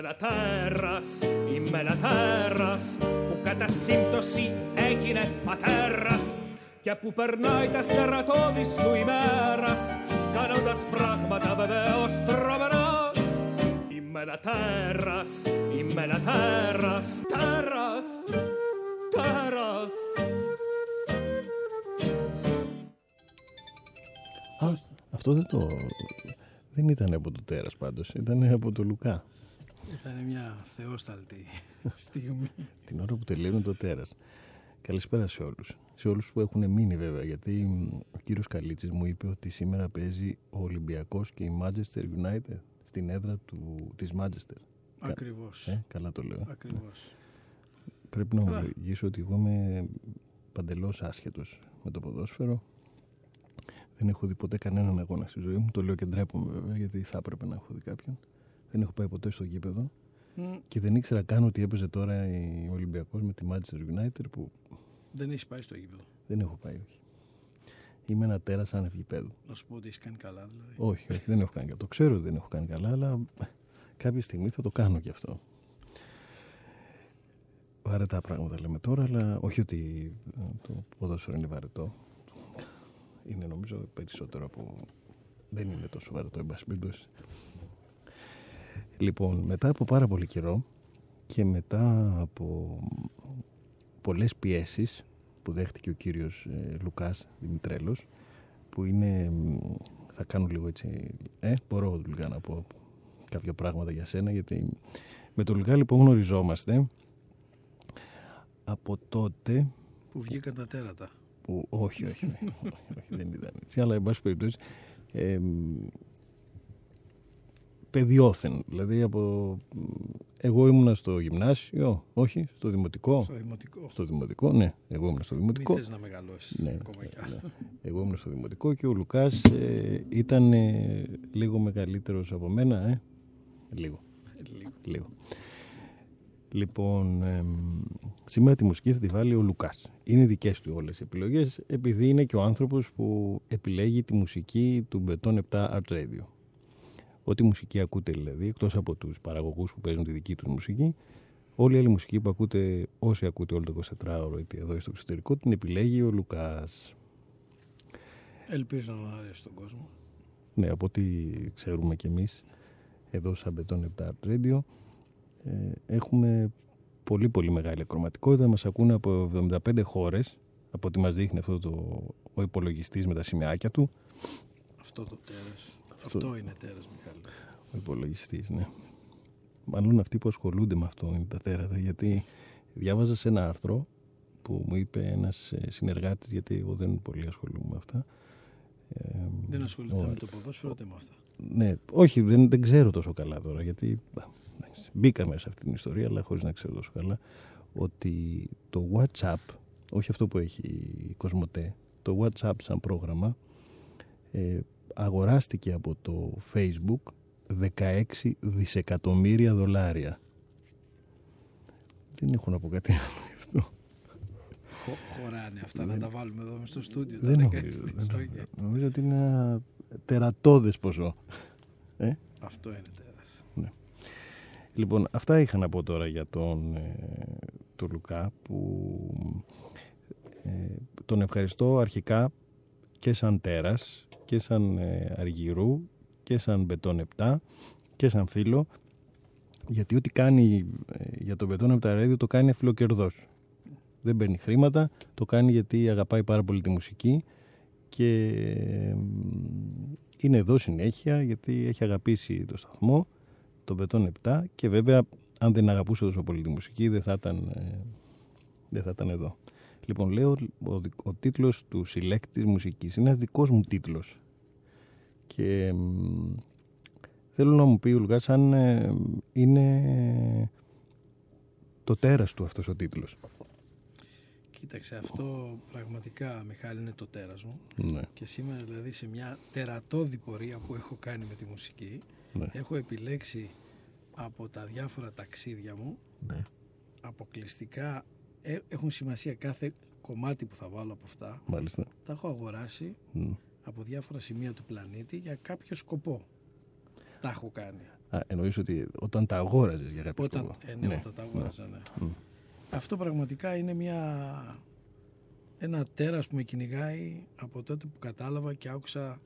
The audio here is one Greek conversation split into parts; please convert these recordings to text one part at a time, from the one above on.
ένα τέρας, είμαι ένα τέρας που κατά σύμπτωση έγινε πατέρας και που περνάει τα στερατώδης του ημέρας κάνοντας πράγματα βεβαίως τρομερά. Είμαι ένα τέρας, είμαι ένα τέρας, τέρας, τέρας. Α, αυτό δεν το... Δεν ήταν από το τέρας πάντως, ήταν από το Λουκά. Ήταν μια θεόσταλτη στιγμή. Την ώρα που τελείωνε το τέρας. Καλησπέρα σε όλους. Σε όλους που έχουν μείνει βέβαια, γιατί ο κύριος Καλίτσης μου είπε ότι σήμερα παίζει ο Ολυμπιακός και η Manchester United στην έδρα του, της Manchester. Ακριβώς. Ε, καλά το λέω. Ακριβώς. Πρέπει να Καλά. ομολογήσω ότι εγώ είμαι παντελώς άσχετος με το ποδόσφαιρο. Δεν έχω δει ποτέ κανέναν αγώνα στη ζωή μου. Το λέω και ντρέπομαι βέβαια, γιατί θα έπρεπε να έχω δει κάποιον. Δεν έχω πάει ποτέ στο γήπεδο Μ, και δεν ήξερα καν ότι έπαιζε τώρα ο Ολυμπιακός με τη Manchester United που Δεν έχεις πάει στο γήπεδο. δεν έχω πάει, όχι. Είμαι ένα τέρας άνευ γηπέδου. Να σου πω ότι έχεις κάνει καλά δηλαδή. Όχι, όχι, δεν έχω κάνει καλά. Το ξέρω ότι δεν έχω κάνει καλά, αλλά κάποια στιγμή θα το κάνω κι αυτό. Βαρετά πράγματα λέμε τώρα, αλλά όχι ότι ε, το ποδόσφαιρο είναι βαρετό. Είναι νομίζω περισσότερο από... Δεν είναι τόσο βαρετό, εν πάση περιπτώσει. Λοιπόν, μετά από πάρα πολύ καιρό και μετά από πολλές πιέσεις που δέχτηκε ο κύριος ε, Λουκάς Δημητρέλος που είναι, μ, θα κάνω λίγο έτσι, ε, μπορώ Λουκά να πω κάποια πράγματα για σένα γιατί με τον Λουκά λοιπόν γνωριζόμαστε από τότε Που βγήκαν τα τέρατα. που όχι, όχι, όχι, όχι, όχι, δεν ήταν έτσι, αλλά εν πάση περιπτώσει ε, μ, παιδιόθεν, δηλαδή από εγώ ήμουνα στο γυμνάσιο, όχι, στο δημοτικό, Στο δημοτικό. στο δημοτικό, ναι, εγώ ήμουν στο Μην δημοτικό. θες να μεγαλώσεις Ναι, ακόμα κι άλλο. ναι. Εγώ ήμουν στο δημοτικό και ο Λουκάς ε, ήταν ε, λίγο μεγαλύτερος από μένα, ε. Λίγο, Λίγο. λίγο. Λοιπόν, εμ, σήμερα τη μουσική θα τη βάλει ο Λουκάς. Είναι δικές του όλες οι επιλογές, επειδή είναι και ο άνθρωπος που επιλέγει τη μουσική του Beton 7 Art Radio. Ό,τι μουσική ακούτε δηλαδή, εκτός από τους παραγωγούς που παίζουν τη δική τους μουσική, όλη η άλλη μουσική που ακούτε, όσοι ακούτε όλο το 24ωρο είτε εδώ ή στο εξωτερικό, την επιλέγει ο Λουκάς. Ελπίζω να αρέσει τον κόσμο. Ναι, από ό,τι ξέρουμε κι εμείς εδώ σαν Beton 7 Art Radio ε, έχουμε πολύ πολύ μεγάλη ακροματικότητα. Μας ακούνε από 75 χώρες από ό,τι μας δείχνει αυτό το, ο υπολογιστής με τα σημαίακια του. Αυτό το τέρας. Αυτό- Αυτό, είναι τέρας, Μιχάλη. Ο υπολογιστής, ναι. Μάλλον αυτοί που ασχολούνται με αυτό είναι τα τέρατα, γιατί διάβαζα σε ένα άρθρο που μου είπε ένας ε, συνεργάτης, γιατί εγώ δεν πολύ ασχολούμαι με αυτά. Ε, Δεν ασχολείται ο- με το ποδόσφαιρο ούτε με αυτά. Ναι, όχι, δεν, δεν ξέρω τόσο καλά τώρα, γιατί α, εντάξει, μπήκα μέσα σε αυτή την ιστορία, αλλά χωρίς να ξέρω τόσο καλά, ότι το WhatsApp, όχι αυτό που έχει η Κοσμοτέ, το WhatsApp σαν πρόγραμμα, ε, αγοράστηκε από το Facebook 16 δισεκατομμύρια δολάρια. Δεν έχω να πω κάτι άλλο γι' αυτό. Χω- χωράνε αυτά. Να Δεν- τα βάλουμε εδώ μες στο στούντιο. Δεν τα έχω, 16 δεν δις, έχω. όχι. Νομίζω ότι είναι ένα τερατώδες ποσό. Ε; Αυτό είναι τέρας. Λοιπόν, αυτά είχα να πω τώρα για τον, ε, τον Λουκά που ε, τον ευχαριστώ αρχικά και σαν τέρας και σαν ε, αργυρού και σαν μπετόν 7 και σαν φίλο γιατί ό,τι κάνει ε, για τον μπετόν 7 Radio το κάνει φιλοκερδός. Δεν παίρνει χρήματα, το κάνει γιατί αγαπάει πάρα πολύ τη μουσική και ε, είναι εδώ συνέχεια γιατί έχει αγαπήσει το σταθμό το Μπετόν 7 και βέβαια αν δεν αγαπούσε τόσο πολύ τη μουσική δεν θα ήταν, ε, δεν θα ήταν εδώ. Λοιπόν, λέω ο, δι- ο τίτλος του συλλέκτη της μουσικής είναι ένας δικός μου τίτλος και μ, θέλω να μου πει ο Λουκάς αν ε, είναι το τέρας του αυτός ο τίτλος. Κοίταξε, αυτό πραγματικά, Μιχάλη, είναι το τέρας μου. Ναι, Και σήμερα, δηλαδή, σε μια τερατώδη πορεία που έχω κάνει με τη μουσική, ναι, έχω επιλέξει από τα διάφορα ταξίδια μου, ναι. αποκλειστικά ε, έχουν σημασία κάθε κομμάτι που θα βάλω από αυτά. Μάλιστα. Τα έχω αγοράσει Μ. από διάφορα σημεία του πλανήτη για κάποιο σκοπό. Τα έχω κάνει. Α, εννοείς ότι όταν τα αγόραζες για κάποιο Όταν, σκοπό. ε, ναι, όταν τα αγόραζα, ναι. Μμ. Αυτό πραγματικά είναι μια, ένα τέρας που με κυνηγάει από τότε που κατάλαβα και άκουσα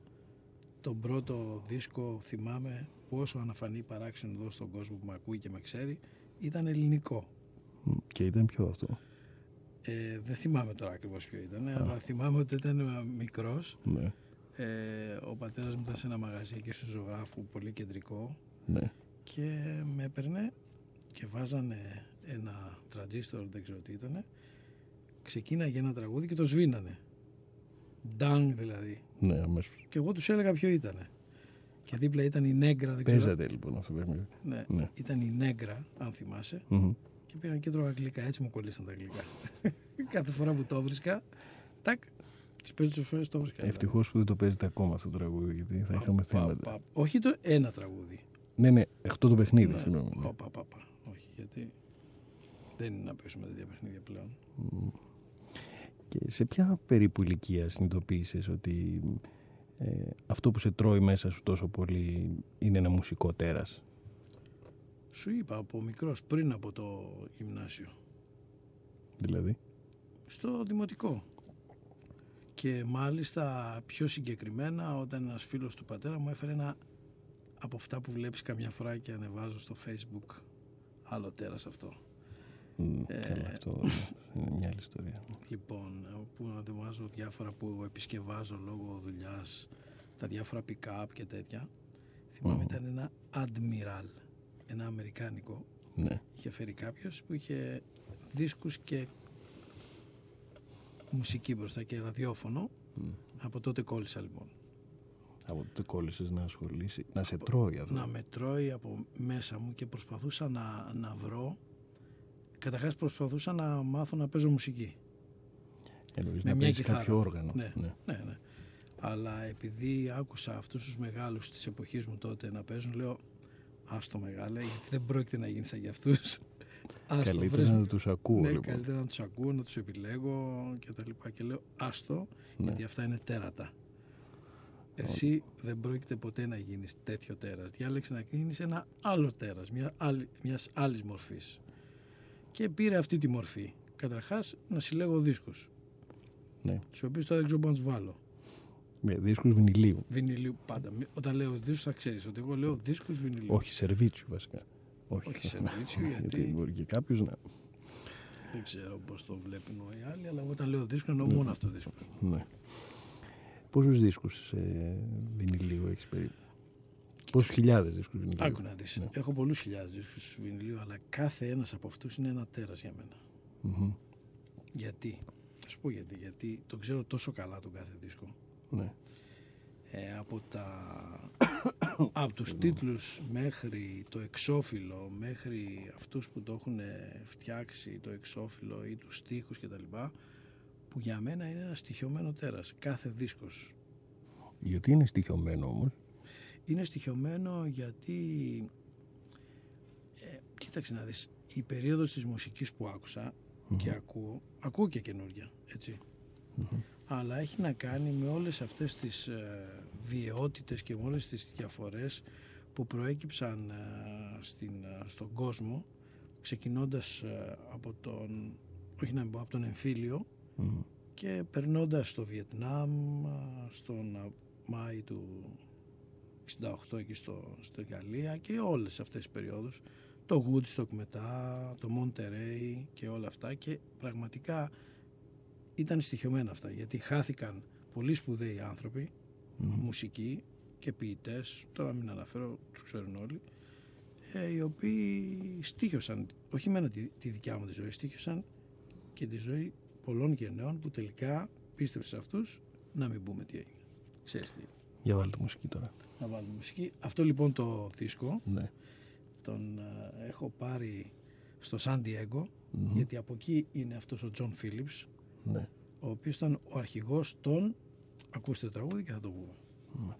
τον πρώτο δίσκο, θυμάμαι, που όσο αναφανεί παράξενο εδώ στον κόσμο που με ακούει και με ξέρει, ήταν ελληνικό. Μ, Και ήταν πιο αυτό; Ε, δεν θυμάμαι τώρα ακριβώς ποιο ήταν, αλλά θυμάμαι ότι ήταν ε, μικρός. Ναι, Ε, ο πατέρας μου ήταν σε ένα μαγαζί εκεί στο ζωγράφου, πολύ κεντρικό ναι. και με έπαιρνε και βάζανε ένα τραντζίστορ, δεν ξέρω τι ήταν. Ξεκίναγε ένα τραγούδι και το σβήνανε. Ντάγκ δηλαδή. Ναι, αμέσως. Και εγώ τους έλεγα ποιο ήταν. Και δίπλα ήταν η Νέγκρα, δεν ξέρω. Παίζατε λοιπόν αυτό το παιχνίδι. Ναι, Ναι. Ήταν η Νέγκρα, αν θυμάσαι. Μμμ. Και πήγαν και τρώγα αγγλικά. Έτσι μου κολλήσαν τα αγγλικά. Κάθε φορά που το βρίσκα, τάκ, τι περισσότερε φορέ το βρίσκα. Ευτυχώς που δεν το παίζετε ακόμα αυτό το τραγούδι, γιατί θα είχαμε Πα- θέματα. πα- Όχι το ένα τραγούδι. Ναι, ναι, αυτό το παιχνίδι, Ναι, συγγνώμη. ναι. πα- πα- πα- πα. Όχι, γιατί δεν είναι να παίξουμε τέτοια παιχνίδια πλέον. Και σε ποια περίπου ηλικία συνειδητοποίησες ότι ε, αυτό που σε τρώει μέσα σου τόσο πολύ είναι ένα μουσικό τέρας; Σου είπα από μικρός πριν από το γυμνάσιο, Δηλαδή; στο δημοτικό. Και μάλιστα πιο συγκεκριμένα όταν ένας φίλος του πατέρα μου έφερε ένα από αυτά που βλέπεις καμιά φορά και ανεβάζω στο facebook άλλο τέρας αυτό. Μ, Ε, Καλά, αυτό είναι μια άλλη ιστορία. Λοιπόν, που ανεβάζω διάφορα που επισκευάζω λόγω δουλειάς, τα διάφορα pick-up και τέτοια. Θυμάμαι Μμμ. ήταν ένα Admiral, ένα αμερικάνικο. Ναι. Είχε φέρει κάποιος που είχε δίσκους και μουσική μπροστά και ραδιόφωνο. Μ. Από τότε κόλλησα λοιπόν. Από τότε κόλλησες να ασχολήσει, να σε τρώει αυτό. Να με τρώει από μέσα μου και προσπαθούσα να, να βρω. Καταρχάς προσπαθούσα να μάθω να παίζω μουσική. Εννοείς με να μια παίζεις κιθάρα. κάποιο όργανο. Ναι. Ναι, ναι. Αλλά επειδή άκουσα αυτούς τους μεγάλους της εποχής μου τότε να παίζουν, λέω άστο μεγάλε, γιατί δεν πρόκειται να γίνεις σαν για αυτούς. Άστο, Καλύτερα βρες- να τους ακούω ναι, λοιπόν. καλύτερα να τους ακούω, να τους επιλέγω και τα λοιπά. Και λέω άστο, Ναι. γιατί αυτά είναι τέρατα. Εσύ δεν πρόκειται ποτέ να γίνεις τέτοιο τέρας. Διάλεξε να γίνεις ένα άλλο τέρας, μια άλλη, μιας άλλης μορφής. Και πήρε αυτή τη μορφή. Καταρχάς να συλλέγω δίσκους, Ναι. τους οποίους τώρα δεν ξέρω πού να τους βάλω. Με δίσκους βινιλίου. Βινιλίου πάντα. Μη- Όταν λέω δίσκους θα ξέρεις ότι εγώ λέω δίσκους βινιλίου. Όχι σερβίτσιου βασικά. Όχι, Όχι σερβίτσιου, γιατί- μπορεί και κάποιος να... Δεν ξέρω πώς το βλέπουν οι άλλοι, αλλά εγώ όταν λέω δίσκο εννοώ μόνο αυτό δίσκο. Ναι. Πόσους δίσκους ε, βινιλίου έχεις περίπου; Πόσους χιλιάδες δίσκους βινιλίου; Άκου να δεις. Ναι. Έχω πολλούς χιλιάδες δίσκους βινιλίου, αλλά κάθε ένας από αυτούς είναι ένα τέρας για μένα. Μμμ. Γιατί; Θα σου πω γιατί. Γιατί το ξέρω τόσο καλά τον κάθε δίσκο. Ναι. Ε, από, τα... από τους τίτλους μέχρι το εξώφυλλο, μέχρι αυτούς που το έχουν φτιάξει το εξώφυλλο ή τους στίχους κτλ. που για μένα είναι ένα στοιχειωμένο τέρας. Κάθε δίσκος. Γιατί είναι στοιχειωμένο όμως; Είναι στοιχειωμένο γιατί, ε, κοίταξε να δεις, η περίοδος της μουσικής που άκουσα και ακούω, ακούω και καινούργια, έτσι. Αλλά έχει να κάνει με όλες αυτές τις ε, βιαιότητες και με όλες τις διαφορές που προέκυψαν ε, στην, ε, στον κόσμο ξεκινώντας ε, από τον, όχι να μην πω, από τον εμφύλιο Μμμ. και περνώντας στο Βιετνάμ, α, στον α, Μάη του 68 εκεί στο, στο Γαλλία και όλες αυτές τις περιόδους το Woodstock μετά, το Monterey και όλα αυτά και πραγματικά ήταν στοιχειωμένα αυτά γιατί χάθηκαν πολύ σπουδαίοι άνθρωποι, Μμμ. Μουσικοί και ποιητές, τώρα μην αναφέρω, τους ξέρουν όλοι, ε, οι οποίοι στήχιωσαν, όχι μόνο τη, τη δικιά μου τη ζωή, στοίχειωσαν και τη ζωή πολλών γενεών που τελικά πίστεψε σε αυτούς να μην πούμε τι έγινε. Ξέρεις τι. Για βάλτε μουσική τώρα. Να βάλουμε μουσική. Αυτό λοιπόν το δίσκο Ναι. τον ε, έχω πάρει στο San Diego Μμμ. γιατί από εκεί είναι αυτός ο Τζον Φίλιπς Ναι. ο οποίος ήταν ο αρχηγός των ακούστε το τραγούδι και θα το πούμε.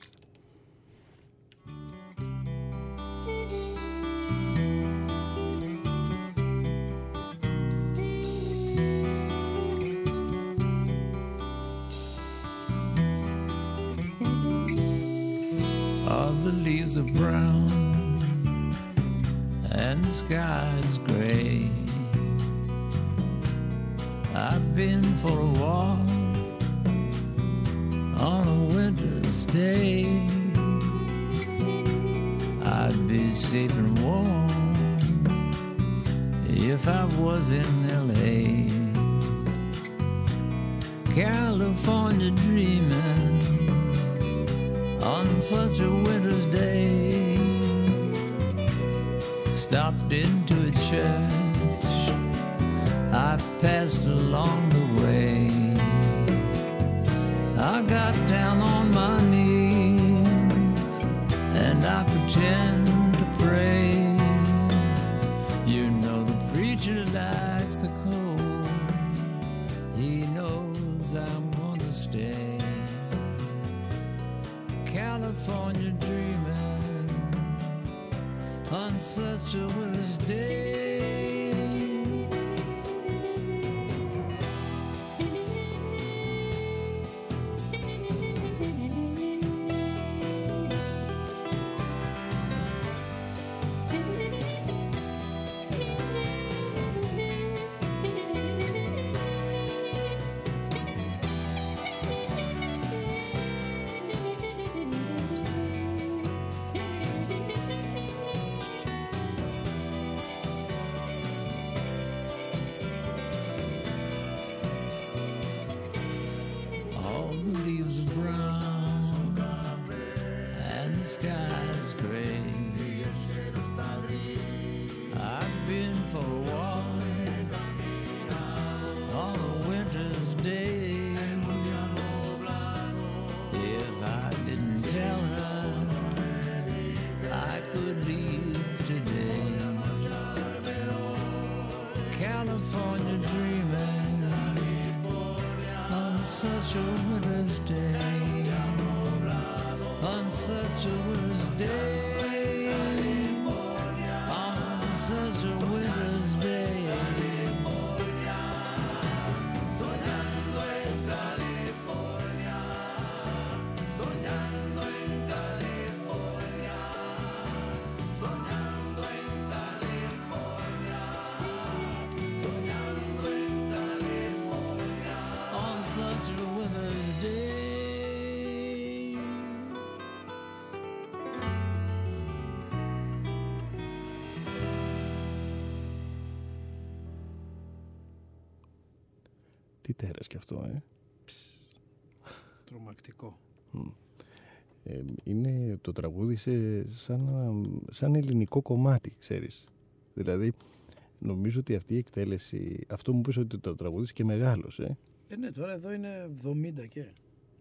All the leaves are brown sky's gray. I've been for a walk on a winter's day. I'd be safe and warm if I was in LA. California dreaming on such a winter's day. Stopped into a church I passed along. I got down on my knees and I pretend to pray. You know the preacher likes the cold. He knows I'm gonna stay. California dreaming on such a winter's day. Αυτό, ε. Τρομακτικό. Ε, είναι το τραγούδι σε, σαν, σαν ελληνικό κομμάτι, ξέρεις. Δηλαδή, νομίζω ότι αυτή η εκτέλεση, αυτό μου πεις ότι το τραγούδι και μεγάλος, ε. Ε, ναι, τώρα εδώ είναι 70 και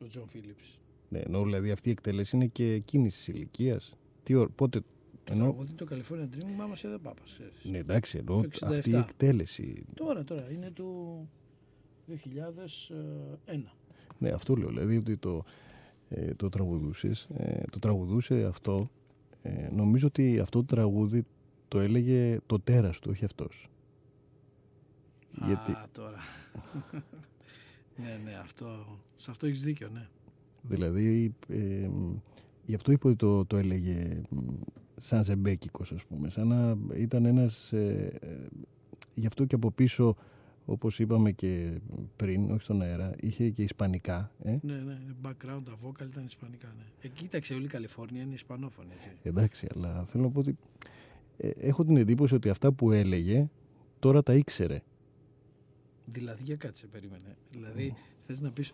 ο Τζον Φίλιπς. Ναι, ενώ δηλαδή αυτή η εκτέλεση είναι και εκείνη της ηλικίας. Τι ώρα, πότε. Το Ενώ, τραγούδι το California Dream, μάμα σε δεν πάπας, ξέρεις. ναι, εντάξει, ενώ Το 67. αυτή η εκτέλεση. Τώρα, τώρα, είναι του 2001. Ναι, αυτό λέω. Δηλαδή ότι το, ε, το τραγουδούσες, ε, το τραγουδούσε αυτό. Ε, νομίζω ότι αυτό το τραγούδι το έλεγε το τέρας του, όχι αυτός. Γιατί, Α, τώρα. ναι, ναι, αυτό, σε αυτό έχεις δίκιο, ναι. δηλαδή, ε, γι' αυτό είπε ότι το, το έλεγε μ, σαν ζεμπέκικος, ας πούμε. Σαν να ήταν ένας... Ε, ε, γι' αυτό και από πίσω, όπως είπαμε και πριν, όχι στον αέρα, είχε και ισπανικά. Ε; Ναι, ναι, background, τα vocal ήταν ισπανικά, ναι. Ε, κοίταξε, όλη η Καλιφόρνια είναι ισπανόφωνη, έτσι. Εντάξει, αλλά θέλω να πω ότι ε, έχω την εντύπωση ότι αυτά που έλεγε τώρα τα ήξερε. Δηλαδή, για κάτσε, περίμενε. Δηλαδή, θες να πεις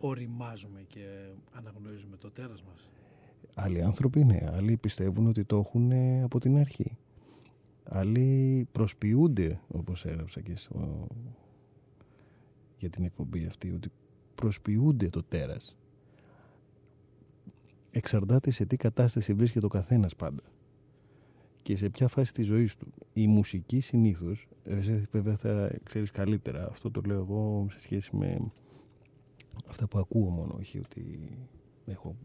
οριμάζουμε και αναγνωρίζουμε το τέρας μας. Άλλοι άνθρωποι ναι, άλλοι πιστεύουν ότι το έχουν ε, από την αρχή. Άλλοι προσποιούνται, όπως έγραψα και στο... για την εκπομπή αυτή, ότι προσποιούνται το τέρας. Εξαρτάται σε τι κατάσταση βρίσκεται ο καθένας πάντα και σε ποια φάση της ζωής του. Η μουσική συνήθως, εσύ βέβαια θα ξέρεις καλύτερα, αυτό το λέω εγώ σε σχέση με αυτά που ακούω μόνο, όχι ότι έχω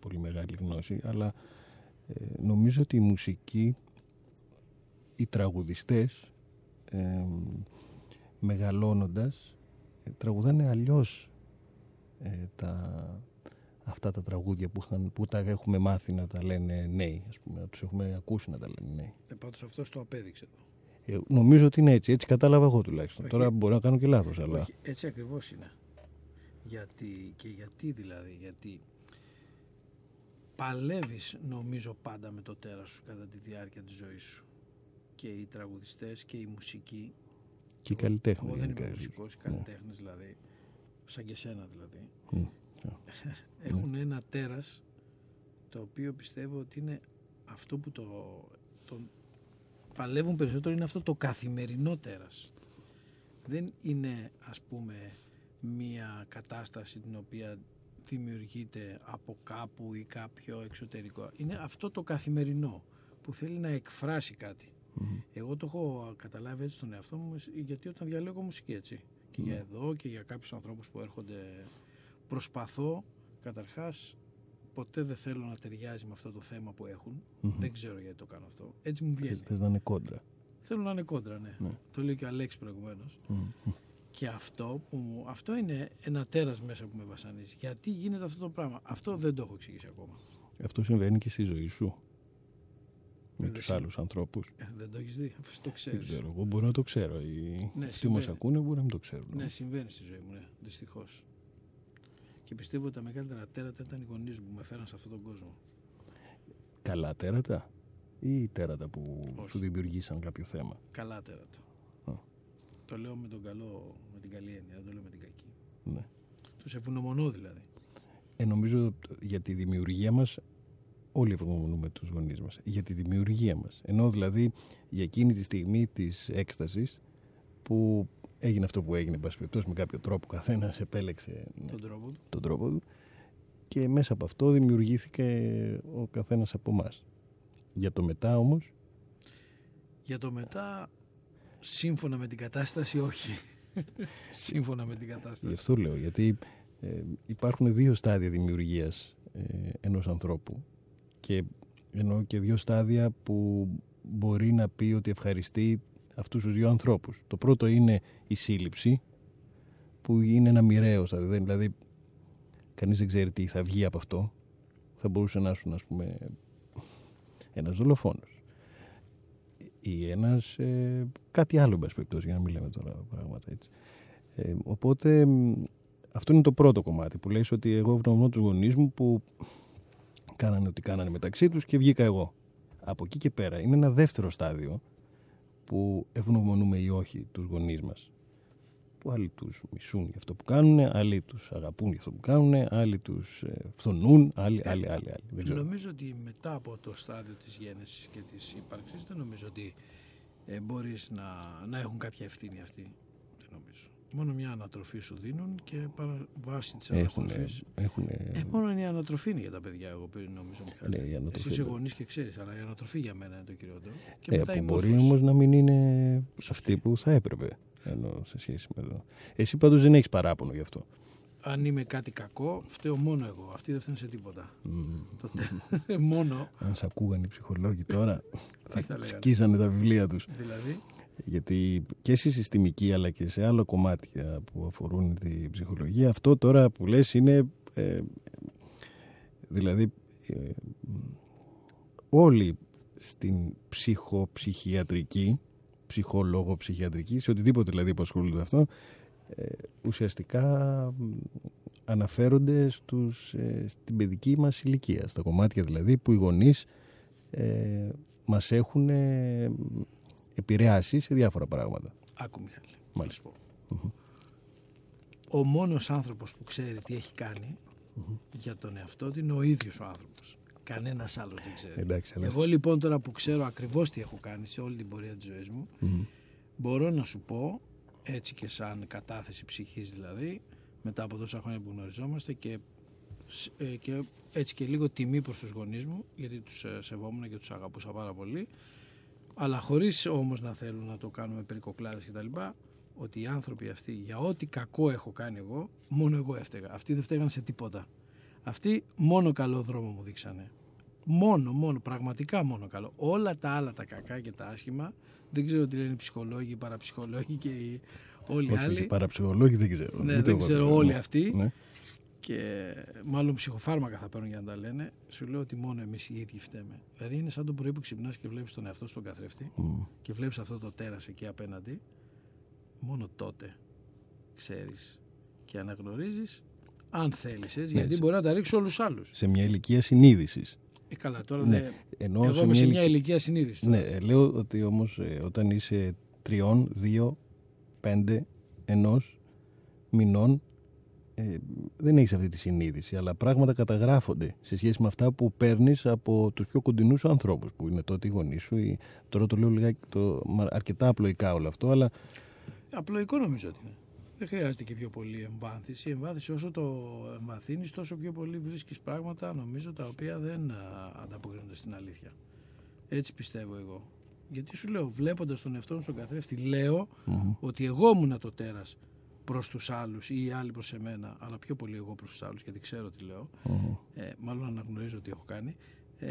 πολύ μεγάλη γνώση, αλλά ε, νομίζω ότι η μουσική, οι τραγουδιστές, ε, μεγαλώνοντας, ε, τραγουδάνε αλλιώς ε, τα, αυτά τα τραγούδια που, είχαν, που τα έχουμε μάθει να τα λένε νέοι, ας πούμε, να τους έχουμε ακούσει να τα λένε νέοι. Ε, πάντως αυτό το απέδειξε εδώ. Ε, νομίζω ότι είναι έτσι, έτσι κατάλαβα εγώ τουλάχιστον. Όχι. Τώρα μπορεί να κάνω και λάθος, αλλά Όχι, έτσι ακριβώς είναι. Γιατί, και γιατί δηλαδή, γιατί παλεύεις νομίζω πάντα με το τέρας σου κατά τη διάρκεια της ζωής σου. Και οι τραγουδιστές και η μουσική. και οι Εγώ- καλλιτέχνες Εγώ δεν γενικά, είμαι έτσι. μουσικός, οι καλλιτέχνες δηλαδή, σαν και σένα δηλαδή. Μμ, Έχουν ένα τέρας το οποίο πιστεύω ότι είναι αυτό που το, το παλεύουν περισσότερο είναι αυτό το καθημερινό τέρας. Δεν είναι ας πούμε μία κατάσταση την οποία δημιουργείται από κάπου ή κάποιο εξωτερικό. Είναι αυτό το καθημερινό που θέλει να εκφράσει κάτι. Μμ. Εγώ το έχω καταλάβει έτσι στον εαυτό μου γιατί όταν διαλέγω μουσική έτσι. Και για εδώ και για κάποιους ανθρώπους που έρχονται προσπαθώ καταρχάς ποτέ δεν θέλω να ταιριάζει με αυτό το θέμα που έχουν. Μμμ. Δεν ξέρω γιατί το κάνω αυτό. Έτσι μου βγαίνει. Θες, θες να είναι κόντρα. Θέλω να είναι κόντρα, ναι. Ναι. Το λέει και ο Αλέξης προηγουμένως. Μμ, μμ. Και αυτό, που, μου- αυτό είναι ένα τέρας μέσα που με βασανίζει. Γιατί γίνεται αυτό το πράγμα. Αυτό δεν το έχω εξηγήσει ακόμα. Αυτό συμβαίνει και στη ζωή σου. Με Βέβαια, τους συμβαίνει. άλλους ανθρώπους. Ε, δεν το έχεις δει, αφού το Δεν ξέρεις. ξέρω, εγώ μπορεί να το ξέρω. Οι Ναι, αυτοί που μας συμβαίνει. ακούνε μπορεί να μην το ξέρουν. Ναι, συμβαίνει στη ζωή μου, ναι, δυστυχώς. Και πιστεύω ότι τα μεγαλύτερα τέρατα ήταν οι γονείς μου που με φέραν σε αυτόν τον κόσμο. Καλά τέρατα ή τέρατα που Όχι. σου δημιουργήσαν κάποιο θέμα; Καλά τέρατα. Α. Το λέω με, τον καλό, με την καλή έννοια, δεν το λέω με την κακή. Ναι. Τους ευγνωμονώ δηλαδή. Ε, νομίζω για τη δημιουργία μας όλοι ευγνωμονούμε τους γονείς μας. Για τη δημιουργία μας. Ενώ δηλαδή για εκείνη τη στιγμή της έκστασης που έγινε αυτό που έγινε, εν πάση περιπτώσει, με κάποιο τρόπο ο καθένας επέλεξε ναι, Τον τρόπο του. τον τρόπο του και μέσα από αυτό δημιουργήθηκε ο καθένας από εμάς. Για το μετά όμως, Για το μετά, σύμφωνα με την κατάσταση, όχι. σύμφωνα με την γι' κατάσταση. αυτό λέω, γιατί ε, υπάρχουν δύο στάδια δημιουργίας ε, ενός ανθρώπου και εννοώ και δύο στάδια που μπορεί να πει ότι ευχαριστεί αυτούς τους δύο ανθρώπους. Το πρώτο είναι η σύλληψη που είναι ένα μοιραίο στάδιο, δεν- δηλαδή κανείς δεν ξέρει τι θα βγει από αυτό. Θα μπορούσε να σου, ας πούμε, ένας δολοφόνος ή ένας ε, κάτι άλλο, εν πάση περιπτώσει, για να μην λέμε τώρα πράγματα έτσι. Ε, οπότε μ, αυτό είναι το πρώτο κομμάτι που λέει ότι εγώ ευγνωμονώ τους γονείς μου που κάνανε ό,τι κάνανε μεταξύ τους και βγήκα εγώ. Από εκεί και πέρα είναι ένα δεύτερο στάδιο που ευγνωμονούμε ή όχι τους γονείς μας. Που άλλοι τους μισούν για αυτό που κάνουν, άλλοι τους αγαπούν για αυτό που κάνουν, άλλοι τους ε, φθονούν, άλλοι, άλλοι, άλλοι, άλλοι. Δεν ξέρω. Νομίζω ότι μετά από το στάδιο της γέννησης και της ύπαρξης δεν νομίζω ότι ε, μπορείς να, να έχουν κάποια ευθύνη αυτοί. Δεν νομίζω. Μόνο μια ανατροφή σου δίνουν και παρά, βάσει της Έχουν, ανατροφής. έχουν, Ε, μόνο η ανατροφή είναι για τα παιδιά, εγώ πριν νομίζω, Μιχάλη. Ναι, η ανατροφή Εσύ είσαι είναι. γονείς και ξέρεις, αλλά η ανατροφή για μένα είναι το κυριότερο. Και ε, μετά η που μπορεί μόρφωση. όμως να μην είναι αυτή που θα έπρεπε ενώ σε σχέση με εδώ. Εσύ πάντως δεν έχεις παράπονο γι' αυτό. Αν είμαι κάτι κακό, φταίω μόνο εγώ. Αυτοί δεν φταίνουν σε τίποτα. Μμμ. Τότε, μόνο, Αν σε ακούγαν οι ψυχολόγοι τώρα θα θα λέγανε; σκίσανε τα βιβλία τους. δηλαδή, Γιατί και στη συστημική αλλά και σε άλλα κομμάτια που αφορούν τη ψυχολογία αυτό τώρα που λες είναι ε, δηλαδή ε, όλοι στην ψυχοψυχιατρική ψυχολόγο ψυχιατρική σε οτιδήποτε δηλαδή που ασχολούνται με αυτό ε, ουσιαστικά μ, αναφέρονται στους, ε, στην παιδική μας ηλικία στα κομμάτια δηλαδή που οι γονείς ε, μας έχουν ε, επηρεάσει σε διάφορα πράγματα. άκου Μιχάλη. Μάλιστα. να σου πω. Ο μόνος άνθρωπος που ξέρει τι έχει κάνει για τον εαυτό του είναι ο ίδιος ο άνθρωπος. Κανένας άλλος δεν ξέρει. Εντάξει, αλλά Εγώ λοιπόν τώρα που ξέρω ακριβώς τι έχω κάνει σε όλη την πορεία της ζωής μου, Μμμ. μπορώ να σου πω, έτσι και σαν κατάθεση ψυχής δηλαδή, μετά από τόσα χρόνια που γνωριζόμαστε και, σ- ε, και έτσι και λίγο τιμή προς τους γονείς μου, γιατί τους ε, σεβόμουν και τους αγαπούσα πάρα πολύ, αλλά χωρίς όμως να θέλουν να το κάνουμε περικοκλάδες κτλ. Ότι οι άνθρωποι αυτοί, για ό,τι κακό έχω κάνει εγώ, μόνο εγώ έφταιγα. Αυτοί δεν φταίγαν σε τίποτα. Αυτοί μόνο καλό δρόμο μου δείξανε. Μόνο, μόνο, πραγματικά μόνο καλό. Όλα τα άλλα τα κακά και τα άσχημα, δεν ξέρω τι λένε οι ψυχολόγοι, οι παραψυχολόγοι και οι όλοι οι όχι, άλλοι. όχι, παραψυχολόγοι δεν ξέρω. Ναι, Ούτε δεν εγώ ξέρω ξέρω. όλοι Ναι. αυτοί. Ναι. Και μάλλον ψυχοφάρμακα θα παίρνουν για να τα λένε, σου λέω ότι μόνο εμείς οι ίδιοι φταίμε. Δηλαδή είναι σαν το πρωί που ξυπνάς και βλέπεις τον εαυτό στον καθρέφτη Μμ. και βλέπεις αυτό το τέρας εκεί απέναντι. Μόνο τότε ξέρεις και αναγνωρίζεις αν θέλεις έτσι. Γιατί Ναι, σε- μπορεί να τα ρίξει όλους του άλλους. Σε μια ηλικία συνείδησης. Ε, καλά, τώρα Ναι, δεν- Ενώ Εγώ σε είμαι σε ηλικία- μια ηλικία συνείδησης. Ναι, ε, λέω ότι όμως ε, όταν είσαι τριών, δύο, πέντε, ενός μηνών ε, δεν έχεις αυτή τη συνείδηση, αλλά πράγματα καταγράφονται σε σχέση με αυτά που παίρνεις από τους πιο κοντινούς σου ανθρώπους, που είναι τότε οι γονείς σου. Ή, τώρα το λέω λιγάκι, το, μα- αρκετά απλοϊκά όλο αυτό, αλλά Απλοϊκό νομίζω ότι είναι. Δεν χρειάζεται και πιο πολύ εμβάθυνση. Η εμβάθυνση όσο το εμβαθύνεις, τόσο πιο πολύ βρίσκεις πράγματα νομίζω τα οποία δεν α, ανταποκρίνονται στην αλήθεια. Έτσι πιστεύω εγώ. Γιατί σου λέω, βλέποντας τον εαυτό μου στον καθρέφτη, λέω μμμ, ότι εγώ ήμουν το τέρας προς τους άλλους ή οι άλλοι προς εμένα, αλλά πιο πολύ εγώ προς τους άλλους, γιατί ξέρω τι λέω. μμμ. Ε, μάλλον αναγνωρίζω τι έχω κάνει. Ε,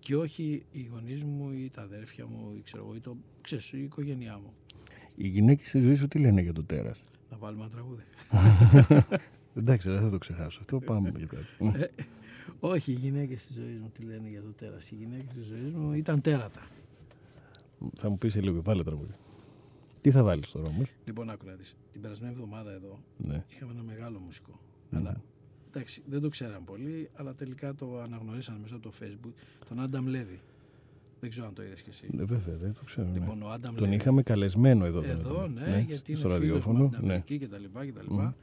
και όχι οι γονείς μου ή τα αδέρφια μου ή ξέρω εγώ, ή το, ξέρεις, η οικογένειά μου. οι γυναίκες στη ζωή σου τι λένε για το τέρας; Να βάλουμε ένα τραγούδι. Εντάξει, δεν θα το ξεχάσω. Αυτό πάμε για κάτι. Ε, Όχι, οι γυναίκες τη ζωή μου τι λένε για το τέρας. Οι γυναίκες τη ζωή μου ήταν τέρατα. θα μου πεις σε λίγο, βάλε τραγούδι. Τι θα βάλεις τώρα όμως; Λοιπόν, άκου να δεις. Την περασμένη εβδομάδα εδώ Ναι. είχαμε ένα μεγάλο μουσικό. Αλλά εντάξει, δεν το ξέραν πολύ, αλλά τελικά το αναγνωρίσαν μέσα από το Facebook. Τον Άνταμ Λέβι. Δεν ξέρω αν το είδες κι εσύ. Ναι, βέβαια, δεν το ξέρω. ναι. Λοιπόν, ο Άνταμ Τον Λέβι. είχαμε καλεσμένο εδώ. τον Εδώ, είδαμε. ναι, γιατί στο είναι φίλος μου ραδιόφωνο. από την Ναι, Αμερική και τα λοιπά και τα λοιπά.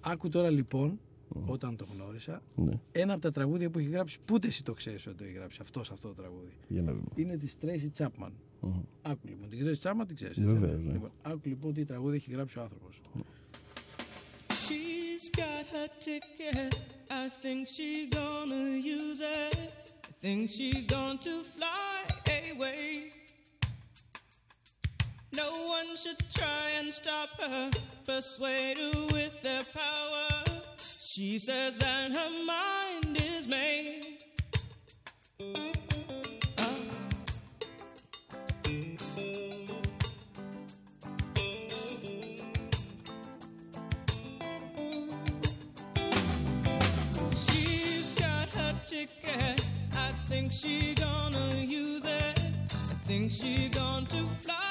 Άκου τώρα λοιπόν, όταν το γνώρισα, ναι. ένα από τα τραγούδια που έχει γράψει, που ούτε εσύ το ξέρεις ότι το έχει γράψει αυτός αυτό το τραγούδι. Για να δούμε. Είναι της Tracy Chapman. Μμμ. Άκου λοιπόν, την Tracy Chapman την ξέρεις. Βεβαίως, έτσι, ναι. Λοιπόν, άκου λοιπόν τι τραγούδι έχει γράψει ο άνθρωπος. She's got her ticket. I think she's gonna use it. I think she's going to fly away. No one should try and stop her, persuade her with their power. She says that her mind is made. Think she gonna use it. I think she to fly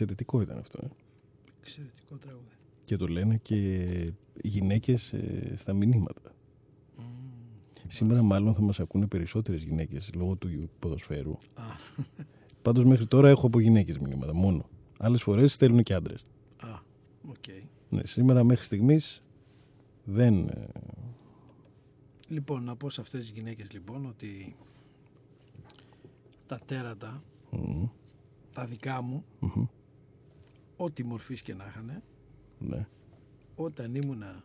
Εξαιρετικό ήταν αυτό. ε. Εξαιρετικό τραγούδι. Και το λένε και γυναίκες ε, στα μηνύματα. Σήμερα μάλλον θα μας ακούνε περισσότερες γυναίκες λόγω του ποδοσφαίρου. Α, Πάντως μέχρι τώρα έχω από γυναίκες μηνύματα μόνο. Άλλες φορές στέλνουν και άντρες. α, οκ. Ναι, σήμερα μέχρι στιγμής δεν... ε, Λοιπόν, να πω σε αυτές τις γυναίκες λοιπόν ότι τα τέρατα, μ, τα δικά μου, μμμ, ό,τι μορφής και να είχαν, ναι. όταν ήμουνα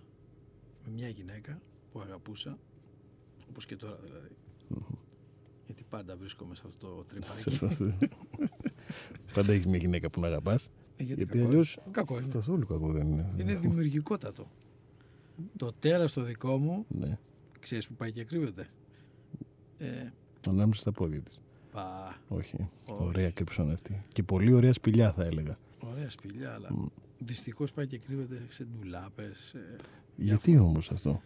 με μια γυναίκα που αγαπούσα, όπως και τώρα δηλαδή, γιατί πάντα βρίσκομαι σε αυτό το Σε τρυπάκι. αυτό. Πάντα έχεις μια γυναίκα που να αγαπάς. Ε, γιατί Γιατί κακό αλλιώς είναι. Κακό είναι. καθόλου κακό δεν είναι. Είναι δημιουργικότατο. Το τέρας το δικό μου, Ναι, ξέρεις που πάει και κρύβεται. Ε, ανάμεσα στα πόδια της. πα, Όχι. Όχι. Ωραία κρύψον αυτή. Και πολύ ωραία σπηλιά θα έλεγα. Ωραία σπηλιά, αλλά δυστυχώς πάει και κρύβεται σε ντουλάπες. σε- Γιατί όμως αυτό;